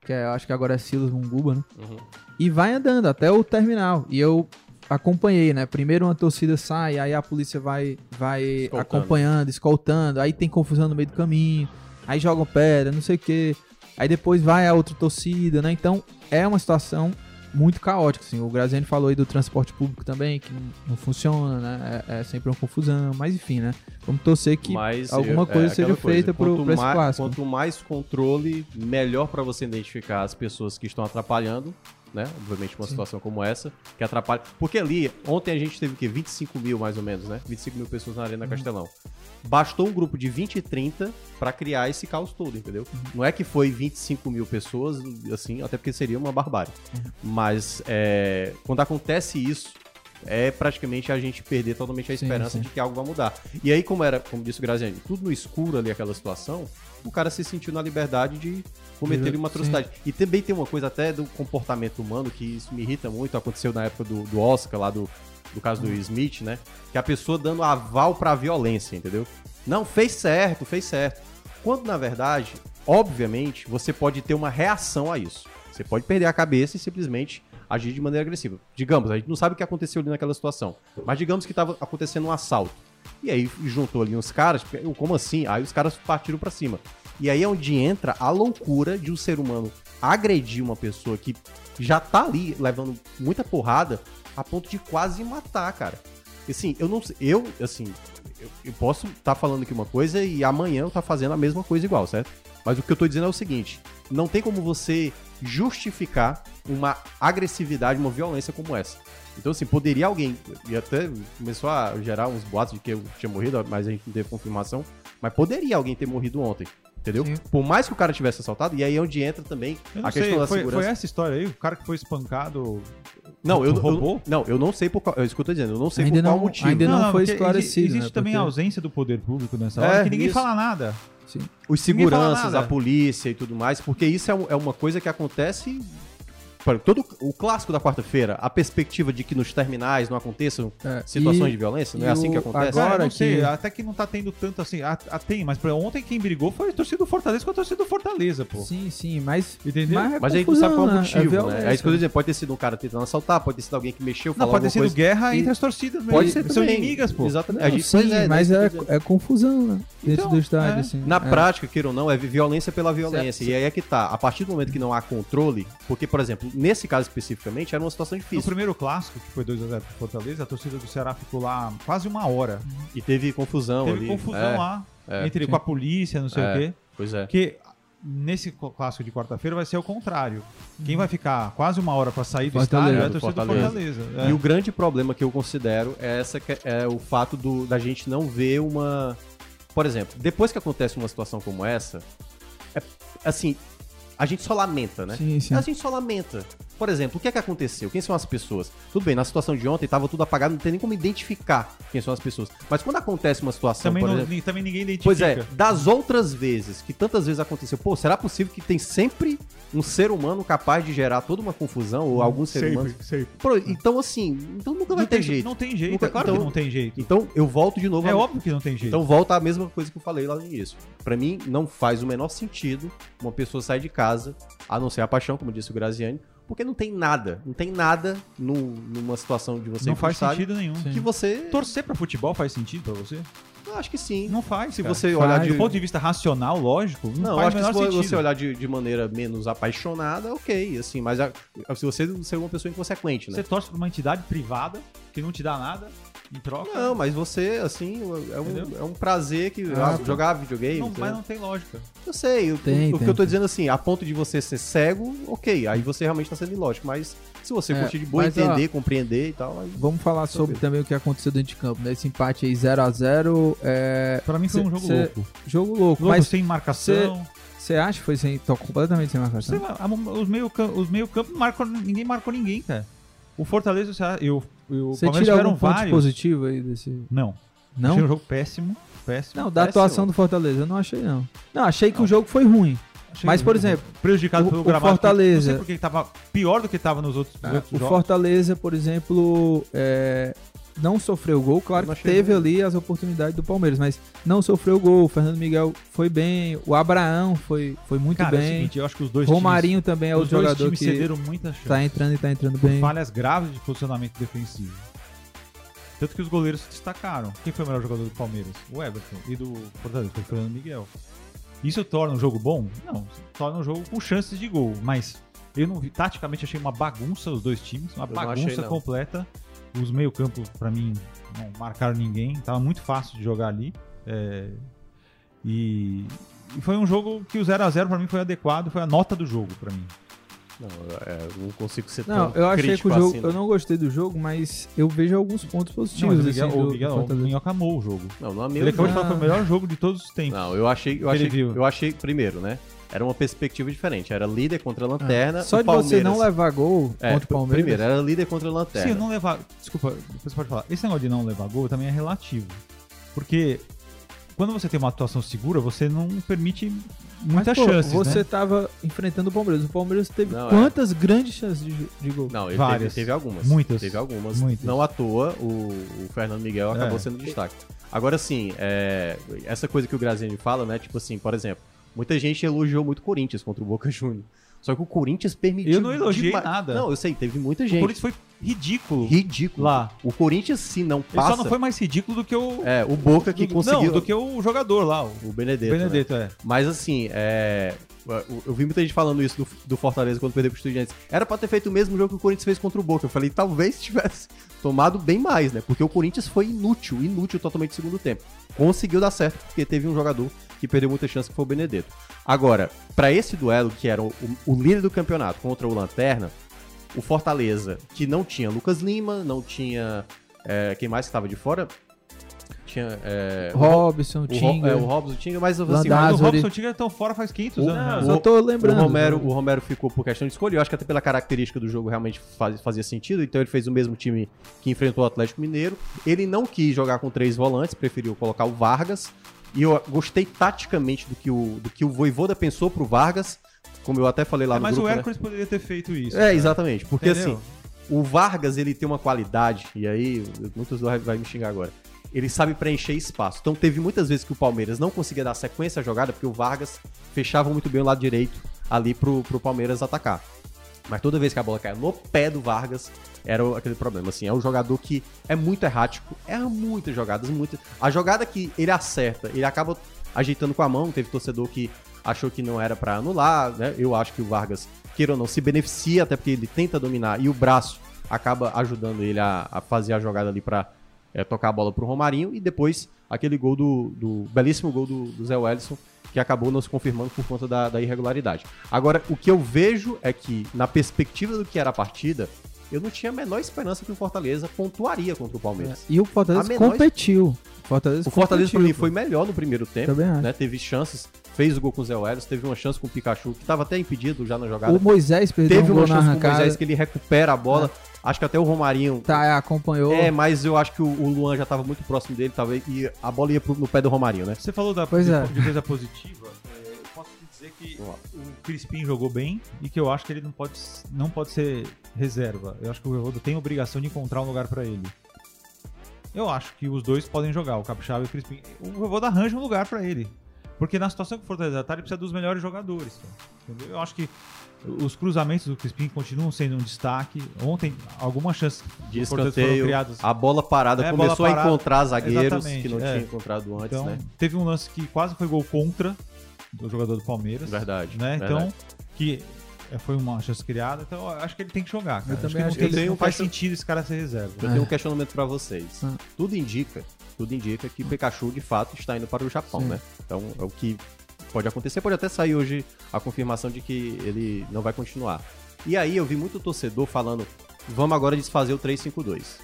que é, eu acho que agora é Silas Munguba, né? Uhum. e vai andando até o terminal. E eu acompanhei, né? Primeiro uma torcida sai, aí a polícia vai, vai Escoltando. acompanhando, escoltando, aí tem confusão no meio do caminho, aí jogam pedra, não sei o quê. Aí depois vai a outra torcida, né? Então é uma situação muito caótica, assim. O Graziani falou aí do transporte público também, que não, funciona, né? É, é sempre uma confusão, mas enfim, né? Vamos torcer que Mas alguma eu- coisa é seja coisa, feita pro, pra esse clássico. Quanto mais controle, melhor pra você identificar as pessoas que estão atrapalhando, né? Obviamente uma Sim. situação como essa, que atrapalha. Porque ali, ontem a gente teve o quê? 25 mil mais ou menos, né? 25 mil pessoas na Arena Uhum. Castelão. Bastou um grupo de 20 e 30 pra criar esse caos todo, entendeu? Uhum. Não é que foi 25 mil pessoas, assim, até porque seria uma barbárie. Uhum. Mas é, quando acontece isso, é praticamente a gente perder totalmente a Sim, esperança sim. de que algo vai mudar. E aí, como era, como disse o Graziani, tudo no escuro ali, aquela situação, o cara se sentiu na liberdade de cometer uma atrocidade. E também tem uma coisa até do comportamento humano, que isso me irrita muito, aconteceu na época do, do Oscar, lá do, do caso do Smith, né? Que a pessoa dando aval pra violência, entendeu? Não, fez certo, fez certo. Quando, na verdade, obviamente, você pode ter uma reação a isso. Você pode perder a cabeça e simplesmente agir de maneira agressiva. Digamos, a gente não sabe o que aconteceu ali naquela situação, mas digamos que estava acontecendo um assalto. E aí juntou ali uns caras, como assim? Aí os caras partiram pra cima. E aí é onde entra a loucura de um ser humano agredir uma pessoa que já tá ali levando muita porrada a ponto de quase matar, cara. Assim, eu não sei, eu, assim, eu, eu posso estar falando aqui uma coisa e amanhã eu tá fazendo a mesma coisa igual, certo? Mas o que eu tô dizendo é o seguinte, não tem como você justificar uma agressividade, uma violência como essa. Então, assim, poderia alguém, e até começou a gerar uns boatos de que eu tinha morrido, mas a gente não teve confirmação, mas poderia alguém ter morrido ontem, entendeu? Sim. Por mais que o cara tivesse assaltado, e aí é onde entra também a questão sei, da foi, segurança. foi essa história aí? O cara que foi espancado. Não, eu, roubou? eu, não, eu não sei por qual. É isso que eu tô dizendo, eu não sei Ainda por qual não- motivo. ainda não foi porque esclarecido, exi- Existe né, também porque- a ausência do poder público nessa É, hora, que ninguém isso. fala nada. Sim. Os seguranças, a polícia e tudo mais, porque isso é, é uma coisa que acontece. Para Todo o clássico da quarta-feira, a perspectiva de que nos terminais não aconteçam É, situações e- de violência, não é assim que acontece? agora- não sei, que- até que não tá tendo tanto assim. Ah, ah, tem, mas pra ontem quem brigou foi a torcida do Fortaleza com a torcida do Fortaleza, pô. Sim, sim, mas. Entendeu? Mas, é Mas a gente não sabe qual confusão, o né? É motivo, né? violência. É isso que eu dizendo. Pode ter sido um cara tentando assaltar, pode ter sido alguém que mexeu, Não, falou pode ter sido coisa. guerra E- entre as torcidas mesmo. Pode ser São também. inimigas, pô. Exatamente. Não, a gente, sim, é, mas né? é, é confusão, né? Dentro Então, do estádio, é. assim. Na É. prática, queira ou não, é violência pela violência. Certo. E aí é que tá. A partir do momento que não há controle, porque, por exemplo, nesse caso especificamente, era uma situação No difícil. primeiro clássico, que foi 2x0 pro Fortaleza, a torcida do Ceará ficou lá quase uma hora. E teve confusão Teve ali. confusão É, lá, é. entre Sim. com a polícia, não sei É. o quê. Pois é. Porque nesse cl- clássico de quarta-feira vai ser o contrário. Quem vai ficar quase uma hora pra sair do Fortaleza. estádio é a torcida do Fortaleza. Fortaleza. É. E o grande problema que eu considero é, essa, que- é o fato do, da gente não ver uma. Por exemplo, depois que acontece uma situação como essa, é, assim, a gente só lamenta, né? Sim, sim. A gente só lamenta. Por exemplo, o que é que aconteceu? Quem são as pessoas? Tudo bem, na situação de ontem tava tudo apagado, não tem nem como identificar quem são as pessoas. Mas quando acontece uma situação, Também, não- exemplo, também ninguém identifica. Pois é, das outras vezes, que tantas vezes aconteceu, pô, será possível que tem sempre um ser humano capaz de gerar toda uma confusão, ou algum ser humano? sempre. Pô, então assim, então nunca vai Não ter tem jeito. Não tem jeito, Nunca- é claro então- que não tem jeito. Então eu volto de novo. É a- óbvio que não tem jeito. Então volta a mesma coisa que eu falei lá no início. Pra mim, não faz o menor sentido uma pessoa sair de casa, a não ser a paixão, como disse o Graziani, porque não tem nada, não tem nada no- numa situação de você não faz estádio sentido nenhum. que você... Torcer pra futebol faz sentido pra você? Eu acho que sim. Não faz. Se cara. você Faz. olhar de... Do ponto de vista racional, lógico, não, Não, eu faz acho o que menor se sentido. você olhar de, de maneira menos apaixonada, ok, assim, mas a- se você ser uma pessoa inconsequente, né? Você torce pra uma entidade privada que não te dá nada em troca. Não, mas você, assim, é Entendeu? um, é um prazer que Ah, ah, tá. jogar videogame. Não, mas não tem lógica. Eu sei, o, Tem, o- o que tem, eu tô dizendo assim, a ponto de você ser cego, ok, aí você realmente tá sendo ilógico, mas se você É, curtir de boa, mas, entender, compreender e tal, aí... Vamos falar sobre Tranquilo. também o que aconteceu dentro de campo, né? Esse empate aí 0x0 é. Pra mim foi Cê- um jogo cê- louco. Jogo louco. Louco, Mas sem marcação. você acha que foi sem. Tô completamente sem marcação? Sei lá, os meio os meio campo marcam, ninguém marcou ninguém, cara. O Fortaleza o Ceará- e o, o Você Palmeiras tira algum ponto vários. positivo aí desse. Não. Não? Achei um jogo péssimo. Péssimo. Não, da péssimo. atuação do Fortaleza, eu não achei, não. Não, achei que o jogo foi ruim. Achei Mas, por jogo exemplo, prejudicado o- pelo o gramado. Fortaleza- Não sei porque tava pior do que tava nos outros, nos outros o jogos. Fortaleza, por exemplo, é, não sofreu gol. Claro que teve ruim. ali as oportunidades do Palmeiras, mas não sofreu gol. O Fernando Miguel foi bem. O Abraão foi, foi muito Cara, é o bem. seguinte, eu acho que os dois Romarinho também é times, o os dois jogador times que cederam muita chance. tá entrando e tá entrando bem. falhas graves de posicionamento defensivo. Tanto que os goleiros se destacaram. Quem foi o melhor jogador do Palmeiras? O Everton. E do Fortaleza foi o Fernando Miguel. Isso torna um jogo bom? Não. Torna um jogo com chances de gol. Mas eu não vi. Taticamente achei uma bagunça os dois times. Uma Eu não bagunça achei, não. Os meio-campos, pra mim, não marcaram ninguém. Tava muito fácil de jogar ali. É, E, e foi um jogo que o 0x0 pra mim foi adequado. Foi a nota do jogo pra mim. Não, é, eu não consigo ser Não, tão eu achei que o jogo. assim, eu não gostei do jogo, mas eu vejo alguns pontos Não, positivos. o Miguel, assim, o Miguel, do o Fortaleza. Minhoca amou o jogo. Não, não é Ele acabou de não. falar que foi o melhor jogo de todos os tempos. Não, eu achei, eu achei, viu. eu achei primeiro, né? Era uma perspectiva diferente. Era líder contra a lanterna. Ah, Só o de você Palmeiras- não levar gol É, contra o Palmeiras. Primeiro, era líder contra a lanterna. Sim, não levar. Desculpa, depois você pode falar. Esse negócio de não levar gol também é relativo. Porque quando você tem uma atuação segura, você não permite muitas Mas, pô, chances. Você né? tava enfrentando o Palmeiras. O Palmeiras teve Não, é. quantas grandes chances de, de gol? Não, ele Várias. teve, teve algumas. Muitas. Teve algumas. Muitas. Não à toa, o, o Fernando Miguel acabou É. sendo destaque. Agora sim, é, essa coisa que o Graziani fala, né? Tipo assim, por exemplo, muita gente elogiou muito o Corinthians contra o Boca Juniors. Só que o Corinthians permitiu. Eu não elogiei demais- nada. Não, eu sei, teve muita O gente. Corinthians foi ridículo. Ridículo. Lá. O Corinthians, se não Ele passa. só não foi mais ridículo do que o. É, o Boca que do- conseguiu. Não, do que o jogador lá, o O Benedetto. né? Benedetto, é. Mas assim, é. Eu- vi muita gente falando isso do, do Fortaleza quando perdeu pro Estudiantes. Era pra ter feito o mesmo jogo que o Corinthians fez contra o Boca. Eu falei, talvez tivesse tomado bem mais, né? Porque o Corinthians foi inútil, inútil totalmente no segundo tempo. Conseguiu dar certo, porque teve um jogador que perdeu muita chance, que foi o Benedetto. Agora, pra esse duelo, que era o, o líder do campeonato contra o Lanterna, o Fortaleza, que não tinha Lucas Lima, não tinha. é, quem mais que tava de fora? Tinha. é, o Ro- Robson, o, Tinga. é, o Robson, o Tinga, mas assim, Landázuri. Mas o. Robson Tigre estão fora faz 500 O- anos. Não, né? só tô lembrando. o Romero, o Romero ficou por questão de escolha. Eu acho que até pela característica do jogo realmente faz- fazia sentido. Então ele fez o mesmo time que enfrentou o Atlético Mineiro. Ele não quis jogar com três volantes, preferiu colocar o Vargas. E eu gostei taticamente do que o, do que o Voivoda pensou pro Vargas. Como eu até falei lá É, no mas grupo. o né? Hércules poderia ter feito isso. É, cara. exatamente. Porque Entendeu? assim, o Vargas ele tem uma qualidade, e aí muitos vai, vai me xingar agora. Ele sabe preencher espaço. Então teve muitas vezes que o Palmeiras não conseguia dar sequência à jogada, porque o Vargas fechava muito bem o lado direito ali pro, pro Palmeiras atacar. Mas toda vez que a bola caia no pé do Vargas, era aquele problema. Assim, é um jogador que é muito errático, erra muitas jogadas, muitas. A jogada que ele acerta, ele acaba ajeitando com a mão. Teve torcedor que achou que não era pra anular, né? Eu acho que o Vargas, queira ou não, se beneficia, até porque ele tenta dominar e o braço acaba ajudando ele a, a fazer a jogada ali pra é, tocar a bola pro Romarinho e depois aquele gol do, do belíssimo gol do, do Zé Wellison que acabou não se confirmando por conta da, da irregularidade. Agora, o que eu vejo é que, na perspectiva do que era a partida, eu não tinha a menor esperança que o Fortaleza pontuaria contra o Palmeiras. E o Fortaleza menor- competiu. Fortaleza O Fortaleza, competiu, mim, foi melhor no primeiro tempo. Né? Teve chances, fez o gol com o Zé Welles, teve uma chance com o Pikachu, que estava até impedido já na jogada. O Moisés perdeu Teve um uma gol na chance com o. Moisés que ele recupera a bola. Acho que até o Romarinho. Tá, acompanhou. É, mas eu acho que o, o Luan já estava muito próximo dele, talvez, e a bola ia pro- no pé do Romarinho, né? Você falou da Pois de, é. de coisa positiva. é, eu posso te dizer que o Crispim jogou bem e que eu acho que ele não pode, não pode ser reserva. Eu acho que o Voivoda tem obrigação de encontrar um lugar pra ele. Eu acho que os dois podem jogar, o Capixaba e o Crispim. O Voivoda arranja um lugar pra ele. Porque na situação que o Fortaleza tá, ele precisa dos melhores jogadores. cara. Entendeu? Eu acho que os cruzamentos do Crispim continuam sendo um destaque. Ontem, algumas chances De Fortaleza foram escanteio, criadas. a bola parada É, começou bola a parada. encontrar zagueiros Exatamente, que não é. tinha encontrado antes, Então, né? teve um lance que quase foi gol contra do jogador do Palmeiras. Verdade. né? Então, verdade. que é, foi uma chance criada, então eu acho que ele tem que jogar. Cara. Eu também não acho tem- que ele- não faz sentido esse cara ser reserva. Eu É. tenho um questionamento pra vocês. Ah. Tudo indica, tudo indica que Pikachu de fato está indo para o Japão, Sim. né? Então é o que pode acontecer. Pode até sair hoje a confirmação de que ele não vai continuar. E aí eu vi muito torcedor falando: vamos agora desfazer o 352.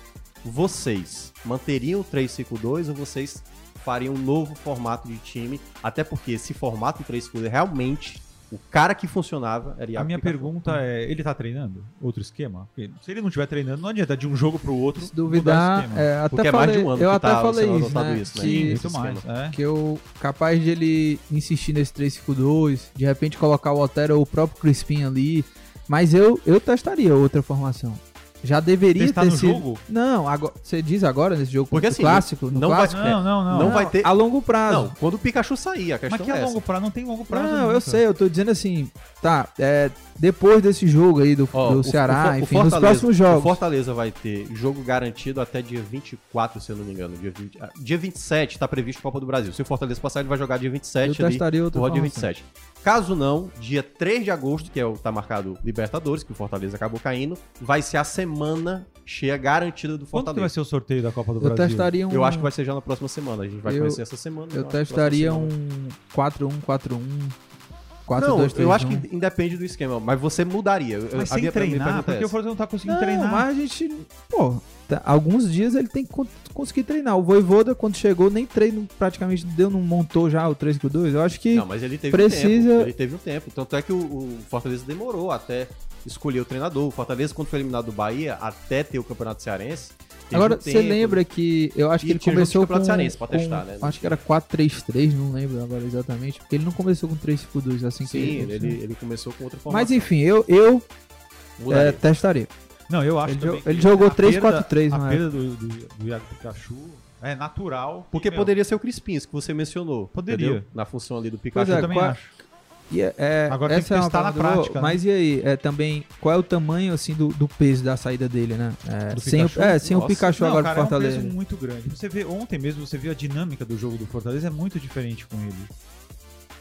Vocês manteriam o 352 ou vocês fariam um novo formato de time? Até porque esse formato 352 realmente o cara que funcionava era A Iago minha Pikachu. pergunta é, ele tá treinando? Outro esquema? Porque se ele não estiver treinando, não adianta de um jogo pro outro Se mudar o duvidar, esquema. é, até Porque é falei, mais de um ano eu que até tá falei isso, né? isso, né? Sim, que, muito mais. É. que eu capaz de ele insistir nesse 352, de repente colocar o Otero ou o próprio Crispim ali, mas eu eu testaria outra formação. Já deveria Testar ter no sido. jogo? Não, agora você diz agora nesse jogo Porque o assim, clássico, no não vai- clássico? Não, não, não. Não vai ter- a longo prazo. Não, quando o Pikachu sair, a questão Mas que é a longo prazo não tem longo prazo. Não, eu nunca. sei, eu tô dizendo assim, tá, é, depois desse jogo aí do, Ó, do o- Ceará, o- o enfim, nos próximos O jogos. Fortaleza vai ter jogo garantido até dia 24, se eu não me engano. Dia, 20, ah, dia 27 tá previsto Copa do Brasil. Se o Fortaleza passar, ele vai jogar dia 27 Eu ali. testaria outra Por dia formação. 27. Caso não, dia 3 de agosto, que é o tá marcado Libertadores, que o Fortaleza acabou caindo, vai ser a semana cheia garantida do Quando que vai Fortaleza. ser o sorteio da Copa do Eu Brasil? testaria um. Eu acho que vai ser já na próxima semana. A gente vai Eu- conhecer essa semana. Eu acho que testaria próxima um semana. 4-1-4-1. 4 Não, 2 3 eu acho que independe do esquema, mas você mudaria. Eu- Mas a sem minha- minha treinar, pergunta é porque o essa. Fortaleza não tá conseguindo Não, treinar. mas a gente. Pô, tá- alguns dias ele tem que con- conseguir treinar. O Voivoda, quando chegou, nem treino praticamente deu, não montou já o 3 com 2. Eu acho que. Não, mas ele teve precisa- um tempo. Ele teve um tempo. Tanto é que o, o Fortaleza demorou até escolher o treinador. O Fortaleza, quando foi eliminado do Bahia, até ter o Campeonato Cearense. Agora, um você tempo. lembra que eu acho que ele começou com, Cearense com- testar, né? acho que era 4-3-3, não lembro agora exatamente, porque ele não começou com 3-5-2 assim Sim, que ele, ele começou com outra formação. Mas enfim, eu, eu é, testaria. Não, eu acho Ele também jo- ele jogou a 3-4-3 perda- na A perda do, do, do Iago Pikachu é natural. Porque E, meu, poderia ser o Crispim, isso que você mencionou. Poderia. entendeu? Na função ali do Pois Pikachu. é, eu também qual- acho. E é- é, Agora tem essa que é uma testar na pergunta boa, prática, né? Mas e aí, é, também, qual é o tamanho assim do, do peso da saída dele, né? É, Do sem o, Pikachu? é, sem o. Pikachu Não, agora cara, pro Fortaleza. é um peso muito grande. Você vê ontem mesmo, você viu a dinâmica do jogo do Fortaleza é muito diferente com ele.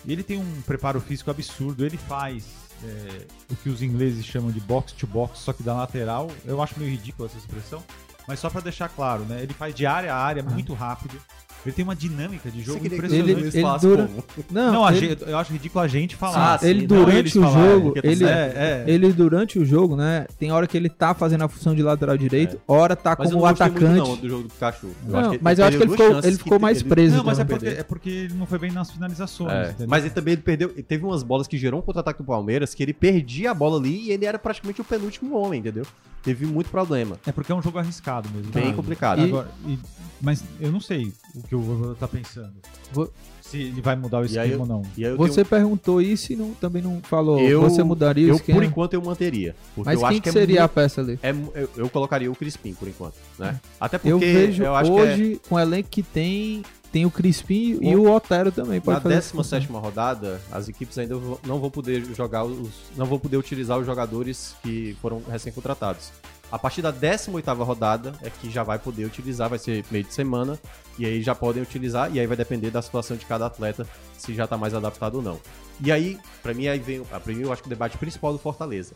E ele tem um preparo físico absurdo. Ele faz é, o que os ingleses chamam de box to box, só que da lateral. Eu acho meio ridículo essa expressão, mas só pra deixar claro, né? Ele faz de área a área muito rápido. Ele tem uma dinâmica de jogo impressionante. Ele- ele falassem dura-? Não, Não, a ele, gente- eu acho ridículo a gente falar. Ah, sim, ele não, durante o falarem, jogo, tá ele. É, é. ele durante o jogo, né? Tem hora que ele tá fazendo a função de lateral direito, hora tá Mas eu como não gostei muito, atacante. não, do jogo do Pikachu. Eu Não, acho que mas eu acho que ele ficou, ele ficou que mais ele- preso. Não, mas é porque, é porque ele não foi bem nas finalizações. É, mas ele também ele perdeu. ele Teve umas bolas que gerou um contra-ataque do Palmeiras que ele perdia a bola ali e ele era praticamente o penúltimo homem, entendeu? Teve muito problema. É porque é um jogo arriscado mesmo. Bem complicado. E- Agora, e- mas eu não sei o que o Voivoda tá pensando. Vou- Se ele vai mudar o esquema eu- ou não. Você perguntou isso e não- também não falou. tenho- eu, você mudaria o eu, esquema? por enquanto, eu manteria. Porque Mas eu quem acho que que é seria a muito- peça ali? é eu, eu colocaria o Crispim, por enquanto, né? Até porque Eu vejo eu acho que é hoje, com o elenco que tem, tem o Crispim e O- o Otero também. Pode na fazer essa 17 função. rodada, as equipes ainda não vão poder jogar os. não vão poder utilizar os jogadores que foram recém-contratados. A partir da 18 rodada é que já vai poder utilizar, vai ser meio de semana, e aí já podem utilizar, e aí vai depender da situação de cada atleta, se já tá mais adaptado ou não. E aí, pra mim, aí vem, pra mim, eu acho que o debate principal do Fortaleza.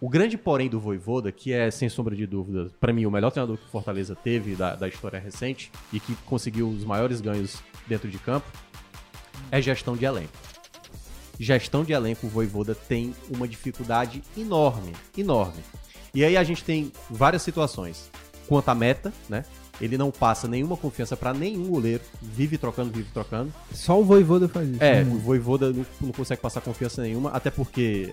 O grande porém do Voivoda, que é, sem sombra de dúvida, pra mim, o melhor treinador que o Fortaleza teve da, da história recente, e que conseguiu os maiores ganhos dentro de campo, é gestão de elenco. Gestão de elenco, o Voivoda tem uma dificuldade enorme, enorme. E aí a gente tem várias situações. Quanto à meta, né? Ele não passa nenhuma confiança pra nenhum goleiro, vive trocando, vive trocando. Só o Voivoda faz isso. É, né? o Voivoda não, não consegue passar confiança nenhuma, até porque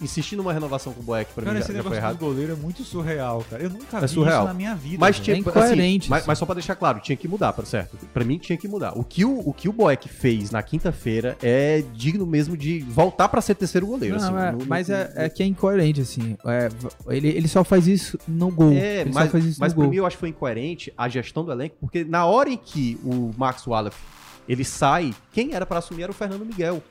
insistir numa renovação com o Boeck pra Cara, mim esse já, já foi negócio errado. do goleiro é muito surreal, cara. Eu nunca É vi surreal. isso na minha vida. Mas, tinha, É incoerente assim, mas, mas só pra deixar claro, tinha que mudar, para certo. Pra mim tinha que mudar. O que o, o, que o Boeck fez na quinta-feira é digno mesmo de voltar pra ser terceiro goleiro. Não, assim, é, no- no- mas é, no- é que é incoerente, assim. É, ele, ele só faz isso no gol. É, ele mas, só faz isso mas no pra gol. mim eu acho que foi incoerente a gestão do elenco, porque na hora em que o Max Wallace ele sai, quem era pra assumir era o Fernando Miguel.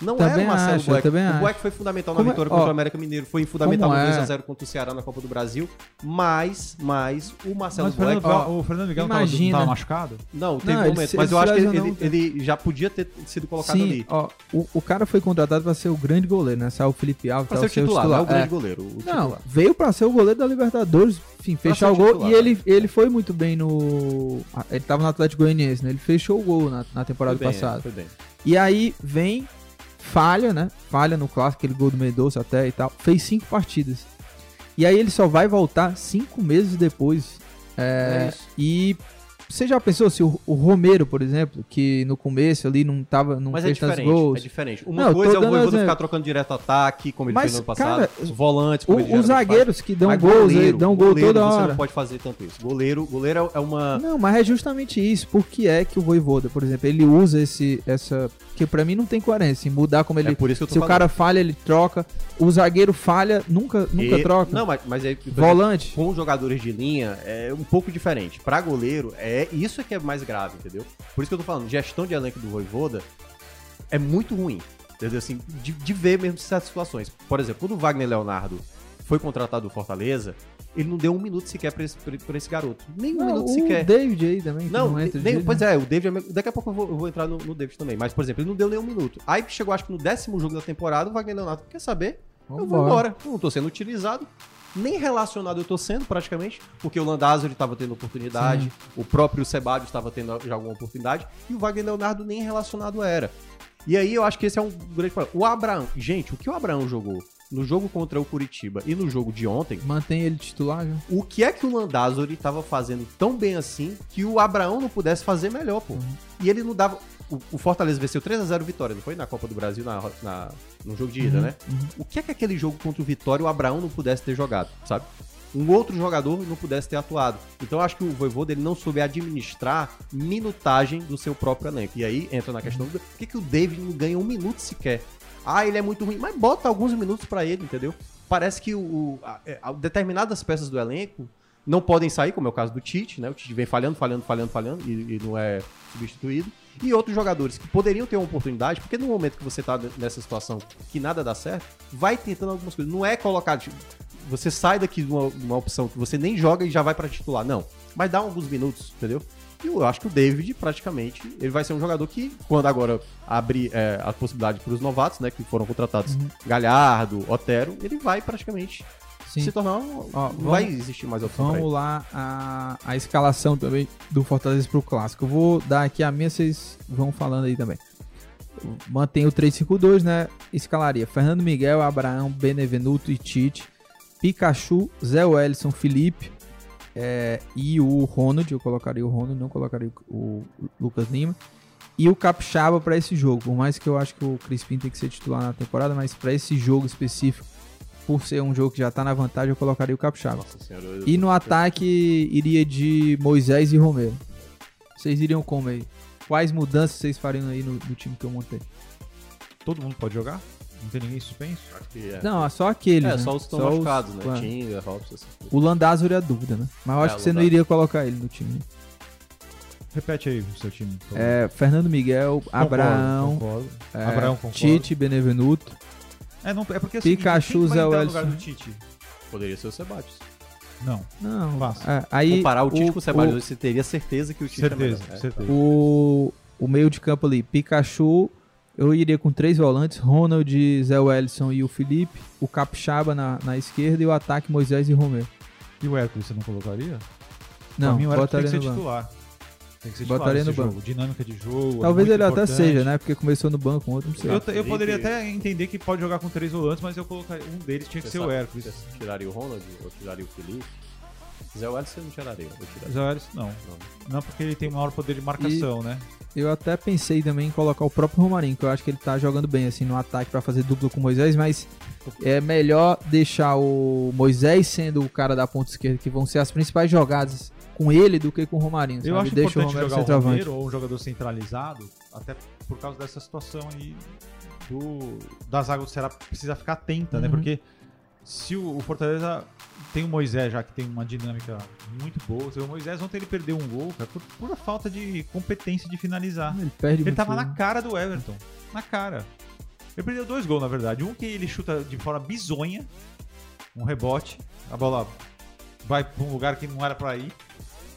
Não Também era o Marcelo acho, também O acho. Boeck foi fundamental na Como é- vitória ó, contra o América Mineiro, foi fundamental no como é? 2x0 contra o Ceará na Copa do Brasil, mas, mas o Marcelo Mas o Fernando, Boeck... o Fernando Miguel tava- imagina. tava, machucado? Não, teve Não, um momento, se- mas ele eu acho que ele, ele, ele já podia ter sido colocado Sim, ali. ó, o, o cara foi contratado pra ser o grande goleiro, né? Saiu o Felipe Alves, Pra saiu ser o titular, não é o grande É. goleiro. O Não, titular. veio pra ser o goleiro da Libertadores, enfim, fechar o gol. titular, e ele, ele foi muito bem no. ah, Ele tava no Atlético Goianiense, né? Ele fechou o gol na, na temporada Foi bem, passada. foi bem. E aí vem, falha, né? Falha no clássico, aquele gol do Mendonça até e tal. Fez cinco partidas. E aí ele só vai voltar cinco meses depois. É, É isso. e você já pensou se o, o Romero, por exemplo, que no começo ali não tava, não Mas é fez tantos diferente, gols. é diferente. Uma Não, coisa é o Voivoda ficar trocando direto ataque, como ele Mas, fez no ano passado. cara, os volantes, O- como ele os geralmente faz. zagueiros que dão Mas gols, goleiro, dão gol goleiro, toda Você hora. não pode fazer tanto isso. Goleiro, goleiro é uma... Não, mas é justamente isso. Por que é que o Voivoda, por exemplo, ele usa esse, essa... Que pra mim não tem coerência em mudar como ele... é por isso que eu tô Se o falando. cara falha, ele troca. O zagueiro falha, nunca, nunca E- troca. Não, mas, mas é... Volante. Com jogadores de linha é um pouco diferente. Pra goleiro, é isso é que é mais grave, entendeu? Por isso que eu tô falando, gestão de elenco do Voivoda é muito ruim. Entendeu? Assim, de, de ver mesmo certas situações. Por exemplo, quando o Wagner Leonardo foi contratado do Fortaleza, ele não deu um minuto sequer pra esse, pra- pra esse garoto. Nem um Não, minuto o sequer. David aí também, Não, não, entra nem- pois nenhum. é, o David. é Daqui a pouco eu vou, eu vou entrar no, no David também. Mas, por exemplo, ele não deu nenhum minuto. Aí chegou, acho que no décimo jogo da temporada, o Wagner Leonardo quer saber? Eu vou embora. Eu não tô sendo utilizado. Nem relacionado eu tô sendo, praticamente, porque o Landázuri estava tendo oportunidade, o próprio Sebadios estava tendo já alguma oportunidade, e o Wagner Leonardo nem relacionado era. E aí eu acho que esse é um grande problema. O Abraão, gente, o que o Abraão jogou no jogo contra o Curitiba e no jogo de ontem, Mantém ele titular, viu? o que é que o Landázuri estava fazendo tão bem assim que o Abraão não pudesse fazer melhor, pô? E ele não dava. O, o Fortaleza venceu 3x0 Vitória, não foi? Na Copa do Brasil, na, na- no jogo de ida, né? O que é que aquele jogo contra o Vitória o Abraão não pudesse ter jogado, sabe? Um outro jogador não pudesse ter atuado. Então acho que o Voivoda ele não soube administrar minutagem do seu próprio elenco. E aí entra na questão do por que, que o David não ganha um minuto sequer? Ah, ele é muito ruim, mas bota alguns minutos pra ele, entendeu? Parece que o, o- a- a- determinadas peças do elenco não podem sair, como é o caso do Tite, né? O Tite vem falhando, falhando, falhando, falhando e, e não é substituído. E outros jogadores que poderiam ter uma oportunidade, porque no momento que você tá nessa situação que nada dá certo, vai tentando algumas coisas. Não é colocar. tipo, Você sai daqui de uma, uma opção que você nem joga e já vai pra titular. Não. Mas dá alguns minutos, entendeu? E eu acho que o David, praticamente, ele vai ser um jogador que, quando agora abrir é, a possibilidade para os novatos, né, que foram contratados, Galhardo, Otero, ele vai praticamente Sim. se tornar. Ó, não vai vamos- existir mais opção Vamos lá, a, a escalação também do Fortaleza pro Clássico. Eu vou dar aqui a minha, vocês vão falando aí também. Mantém o 3-5-2, né? Escalaria Fernando Miguel, Abraão, Benevenuto e Tite. Pikachu, Zé Wellison, Felipe é, e o Ronald. Eu colocaria o Ronald, não colocaria o, o Lucas Lima. E o Capixaba para esse jogo. Por mais que eu acho que o Crispim tem que ser titular na temporada, mas para esse jogo específico, por ser um jogo que já tá na vantagem, eu colocaria o Capixaba. Nossa senhora. E no ataque iria de Moisés e Romero. Vocês iriam como aí? Quais mudanças vocês fariam aí no, no time que eu montei? Todo mundo pode jogar? Não tem ninguém suspenso? Acho que é. Não, é só aqueles. É, né? só os que estão Só machucados, né? é. Tinga, Robson, essas coisas. O Landázuri é a dúvida, né? Mas eu acho É, que você não iria colocar ele no time. né? Repete aí o seu time. É, Fernando Miguel, Concordo, Abraão, concordo. é, Abraão, concordo. Tite, Benevenuto. É, não, é porque é o seguinte, Pikachu, Wellison. do Tite? Poderia ser o Sebadios. Não, Não, Fácil. é, aí Comparar o Tite o, com o Sebadios, você teria certeza que o Tite certeza, é melhor. É. certeza. O, o meio de campo ali, Pikachu, eu iria com três volantes, Ronald, Zé Wellison e o Felipe, o Capixaba na, na esquerda e o ataque Moisés e Romero. E o Hércules você não colocaria? Não, pra mim o Hércules tem que ser titular. Tem que ser Botaria titular no banco. jogo. Dinâmica de jogo. Talvez muito ele até importante. seja, né? Porque começou no banco, outro não sei. Eu, eu poderia até entender que pode jogar com três volantes, mas eu colocaria um deles tinha que ser o sabe- Hércules. Você tiraria o Ronald ou tiraria o Felipe? O Alisson, eu não tiraria. O Hércules, não. Não. Não, porque ele tem maior poder de marcação, né? Eu até pensei também em colocar o próprio Romarinho, que eu acho que ele tá jogando bem assim no ataque pra fazer dupla com o Moisés, mas é melhor deixar o Moisés sendo o cara da ponta esquerda, que vão ser as principais jogadas com ele do que com o Romarinho. Eu sabe? acho Deixa o importante Romero jogar o. Romero ou um jogador centralizado, até por causa dessa situação aí do, da zaga do Ceará precisa ficar atenta, né? Uhum. Porque se o, o Fortaleza tem o Moisés já que tem uma dinâmica muito boa, o Moisés ontem ele perdeu um gol, cara, por pura falta de competência de finalizar. Ele perde Ele tava na cara do Everton. Na cara. Ele perdeu dois gols, na verdade. Um que ele chuta de forma bizonha, um rebote, a bola vai pra um lugar que não era pra ir.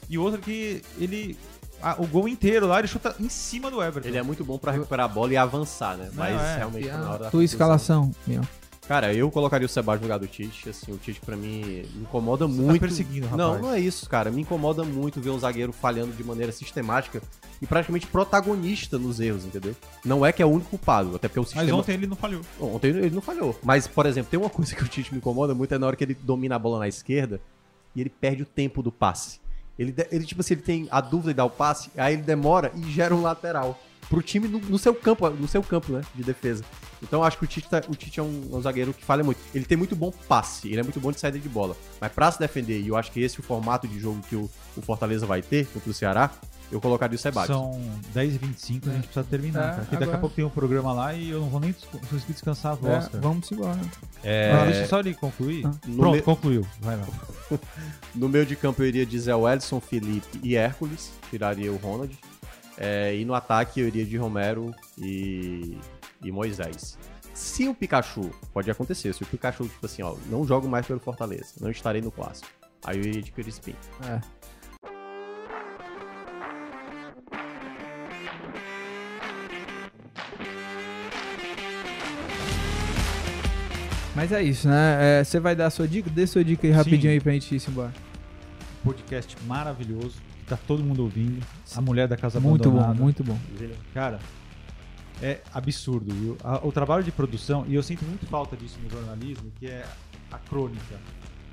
E outro que ele. ah, o gol inteiro lá, ele chuta em cima do Everton. Ele é muito bom pra recuperar a bola e avançar, né? Mas é. realmente E tá na hora a da tua escalação, Mion. Cara, eu colocaria o Sebastião no lugar do Tite. Assim, o Tite pra mim me incomoda Você tá muito. perseguindo, rapaz. Não, não é isso, cara. Me incomoda muito ver um zagueiro falhando de maneira sistemática e praticamente protagonista nos erros, entendeu? Não é que é o único culpado, até porque o sistema. Mas ontem ele não falhou. Ontem ele não falhou. Mas, por exemplo, tem uma coisa que o Tite me incomoda muito, é na hora que ele domina a bola na esquerda e ele perde o tempo do passe. Ele, ele tipo assim, ele tem a dúvida de dar o passe, aí ele demora e gera um lateral. Pro time no, no seu campo, no seu campo, né? De defesa. Então acho que o Tite, tá- o Tite é um, um zagueiro que falha muito. Ele tem muito bom passe, ele é muito bom de saída de bola. Mas pra se defender, e eu acho que esse é o formato de jogo que o, o Fortaleza vai ter contra o Ceará, eu colocaria o Sebastião. São 10h25, a gente precisa terminar, É, cara. Porque daqui a pouco tem um programa lá e eu não vou nem des- conseguir descansar a voz, É, cara. vamos embora. É, Ah, deixa só ele concluir. Ah. No Pronto, me- concluiu. Vai lá. No meio de campo eu iria de Zé Wellison, Felipe e Hércules, tiraria o Ronald. É, e no ataque eu iria de Romero e, e Moisés. Se o Pikachu, pode acontecer, se o Pikachu, tipo assim, ó, não jogo mais pelo Fortaleza, não estarei no clássico. Aí eu iria de Crispim. É. Mas é isso, né? É, Você vai dar a sua dica? Dê sua dica aí rapidinho Sim. aí pra gente ir embora. Podcast maravilhoso, que tá todo mundo ouvindo. A mulher da casa Muito bom, abandonada. muito bom. Cara, é absurdo. viu? O trabalho de produção, e eu sinto muito falta disso no jornalismo, que é a crônica.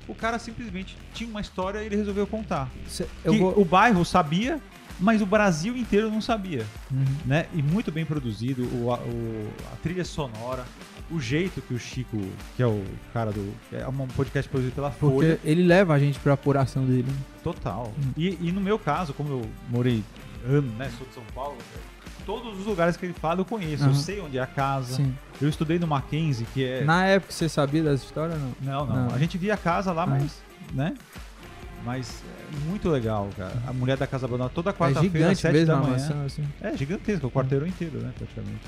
O cara simplesmente tinha uma história e ele resolveu contar. Cê- vou... O bairro sabia, mas o Brasil inteiro não sabia. Uhum. Né? E muito bem produzido, o, a, o- a trilha sonora, o jeito que o Chico, que é o cara do. É um podcast produzido pela Folha. Porque ele leva a gente pra apuração dele. né? Total. Hum. E, e no meu caso, como eu morei anos, né? Sou de São Paulo, todos os lugares que ele fala eu conheço. Eu Aham. sei onde é a casa. Sim. Eu estudei no Mackenzie, que é. Na época você sabia dessa história ou não? Não, não, Não. A gente via a casa lá, mas. né? Mas é muito legal, cara. A mulher da casa abandonada toda É quarta-feira, às gigante sete da manhã. assim. É gigantesco, o quarteirão inteiro, né, praticamente.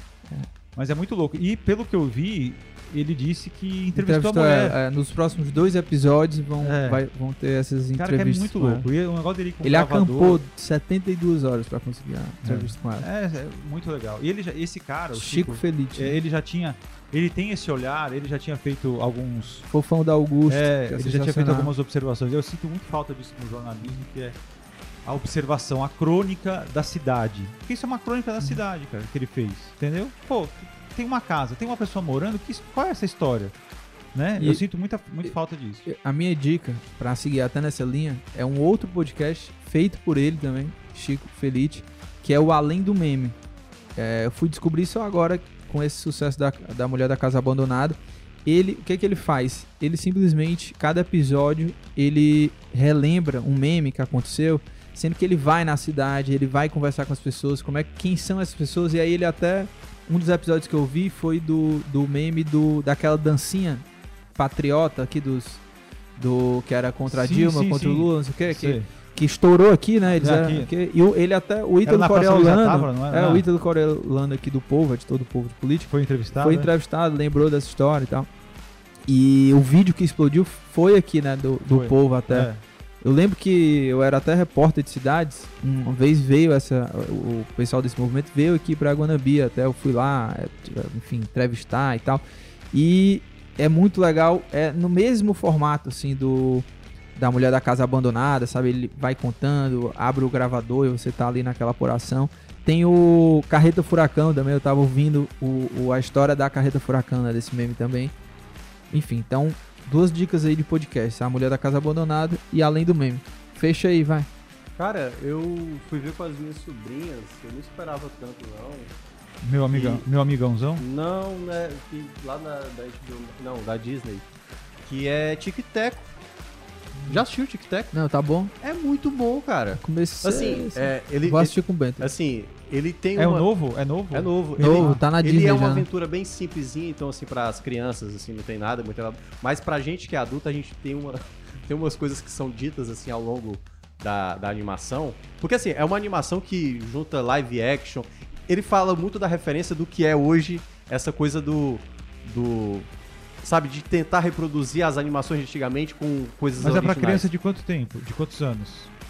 É. Mas é muito louco. E pelo que eu vi, ele disse que entrevistou, Entrevistou, a mulher. é, é, nos próximos dois episódios vão, É. vai- vão ter essas Cara, é entrevistas. muito com ela. louco. E o negócio dele com Ele gravador- acampou 72 horas pra conseguir a entrevista com ela. É, é muito legal. E ele já, esse cara, o Chico, Chico, Feliz. é, ele já tinha. Ele tem esse olhar, ele já tinha feito alguns. Fofão da Augusto. É, é ele já tinha feito algumas observações. Eu sinto muito falta disso no jornalismo, que é a observação, a crônica da cidade. Porque isso é uma crônica Uhum. da cidade, cara, que ele fez. Entendeu? Pô, tem uma casa, tem uma pessoa morando, que, qual é essa história? Né? E- Eu sinto muita, muita falta disso. A minha dica, pra seguir até nessa linha, é um outro podcast feito por ele também, Chico Felite, que é o Além do Meme. É, eu fui descobrir isso agora com esse sucesso da, da Mulher da Casa Abandonada. Ele, o que que ele faz? Ele simplesmente, cada episódio, ele relembra um meme que aconteceu, sendo que ele vai na cidade, ele vai conversar com as pessoas, como é quem são essas pessoas, e aí ele até um dos episódios que eu vi foi do, do meme do daquela dancinha patriota aqui dos do que era contra a Sim, Dilma, sim, contra sim. o Lula, não sei o quê, que, que estourou aqui, né? Eles É, eram- que- e o- ele até o Ítalo não era? é Não. o Ítalo Coreolano aqui do povo, é de todo o povo de político Foi entrevistado. foi né? entrevistado, lembrou dessa história e tal. E o vídeo que explodiu foi aqui, né, do, do Foi. povo até. É. Eu lembro que eu era até repórter de cidades. Uma vez veio essa. O pessoal desse movimento veio aqui pra Guanabia. Até eu fui lá, é, enfim, entrevistar e tal. E é muito legal. É no mesmo formato, assim, do. da mulher da casa abandonada, sabe? Ele vai contando, abre o gravador e você tá ali naquela apuração. Tem o Carreta Furacão também, eu tava ouvindo o, o- a história da Carreta Furacão, né, desse meme também. Enfim, então, duas dicas aí de podcast, a mulher da casa abandonada e além do meme. Fecha aí, vai. Cara, eu fui ver com as minhas sobrinhas, eu não esperava tanto não. Meu, amigão, meu amigãozão. Não, né, que lá na, da HBO, não, da Disney, que é Tic Tac. Já assistiu Tic Tac? Não, tá bom. É muito bom, cara. Comecei. Assim, é, ele, Vou assistir com o Bento. assim, ele tem É o uma... novo? É novo? É novo. Novo, Ele, tá na ele Disney é uma já, aventura bem simplesinha, então assim, para as crianças, assim, não tem nada muito. Mas pra gente que é adulta, a gente tem, uma, tem umas coisas que são ditas, assim, ao longo da, da animação. Porque, assim, é uma animação que junta live action. Ele fala muito da referência do que é hoje essa coisa do... do sabe, de tentar reproduzir as animações de antigamente com coisas Mas é pra criança de quanto tempo? De quantos anos?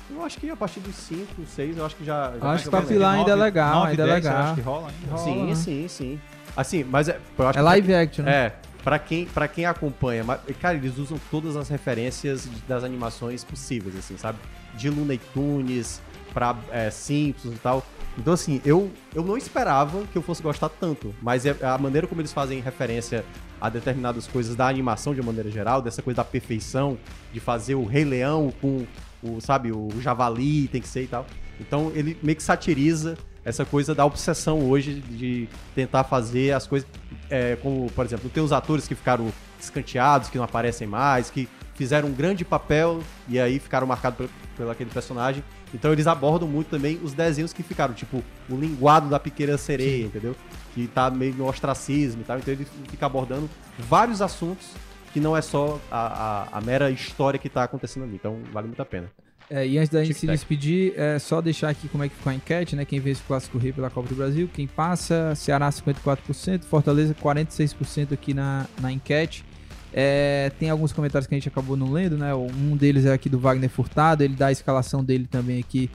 Eu acho que a partir dos 5, 6, eu acho que já... já Acho que pra bem. pilar ainda é legal, nove, ainda é dez, você legal. acha que rola ainda? Rola, Sim, né? sim, sim. Assim, mas é... eu acho É que live action, né? É, pra quem, pra quem acompanha, mas, cara, eles usam todas as referências das animações possíveis, assim, sabe? De Looney Tunes pra é, Simpsons e tal. Então, assim, eu, eu não esperava que eu fosse gostar tanto, mas é a maneira como eles fazem referência a determinadas coisas da animação de maneira geral, dessa coisa da perfeição, de fazer o Rei Leão com o, sabe, o javali tem que ser e tal. Então, ele meio que satiriza essa coisa da obsessão hoje de tentar fazer as coisas é, como, por exemplo, tem os atores que ficaram escanteados, que não aparecem mais, que fizeram um grande papel e aí ficaram marcados pelo aquele personagem. Então eles abordam muito também os desenhos que ficaram, tipo, o linguado da pequena sereia, entendeu? Que tá meio no ostracismo e tal. Então ele fica abordando vários assuntos que não é só a, a- a mera história que tá acontecendo ali. Então vale muito a pena. É, e antes da gente se despedir, é só deixar aqui como é que ficou a enquete, né? Quem vence o Clássico Rei pela Copa do Brasil, quem passa, Ceará 54%, Fortaleza 46% aqui na, na enquete. É, tem alguns comentários que a gente acabou não lendo, né? Um deles é aqui do Wagner Furtado, ele dá a escalação dele também aqui.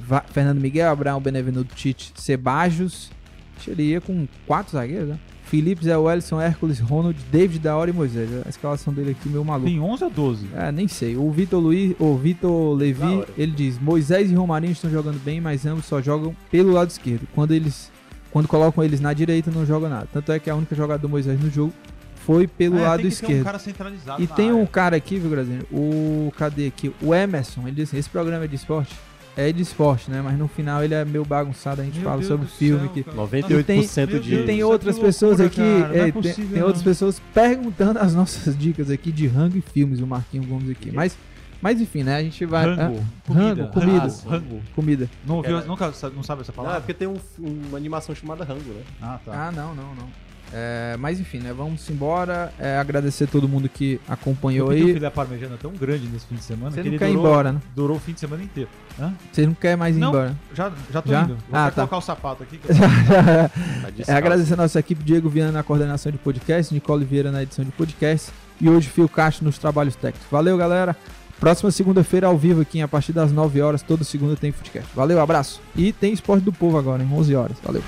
Va- Fernando Miguel, Abraão, Benevenuto, Tite, Sebajos. Acho que Ele ia com quatro zagueiros, né? Felipe, Zé Wellison, Hércules, Ronald, David da Hora e Moisés. A escalação dele aqui, meu maluco. Tem 11 ou 12? É, nem sei. O Vitor Luiz, o Vitor Levi, ele diz: Moisés e Romarinho estão jogando bem, mas ambos só jogam pelo lado esquerdo. Quando eles quando colocam eles na direita, não joga nada. Tanto é que a única jogada do Moisés no jogo foi pelo É, lado tem que ter um esquerdo. cara centralizado e tem um área. cara aqui, viu, Grazinho? O cadê aqui? O Emerson, ele diz assim: esse programa é de esporte? É de esporte, né? Mas no final ele é meio bagunçado, a gente Meu fala Deus sobre filme céu, cara. 98% Meu de. E tem é outras que pessoas loucura, aqui, cara, é é, tem, possível, tem outras pessoas perguntando as nossas dicas aqui de rango e filmes, o Marquinho Gomes aqui. Mas, mas enfim, né? A gente vai. Rango. ah, Comida. rango, comida. Ah. Rango. Comida. Não, ouviu, Era- nunca não sabe essa Não, é palavra? porque tem um- uma animação chamada Rango, né? Ah, tá. Ah, não, não, não. É, mas enfim, né? Vamos embora. É, agradecer todo mundo que acompanhou um aí. filé parmegiana tão grande nesse fim de semana Você que não ele quer ir durou, embora, né? durou o fim de semana inteiro. Hã? Você não quer mais ir Não. embora. Já, já tô Já? indo. Vou Ah, tá. colocar o sapato aqui. eu- Tá É, agradecer a nossa equipe, Diego Viana na coordenação de podcast, Nicole Vieira na edição de podcast e hoje Fio Castro nos trabalhos técnicos. Valeu, galera. Próxima segunda-feira ao vivo aqui, a partir das 9 horas, toda segunda tem podcast. Valeu, abraço. E tem Esporte do Povo agora, em 11 horas. Valeu.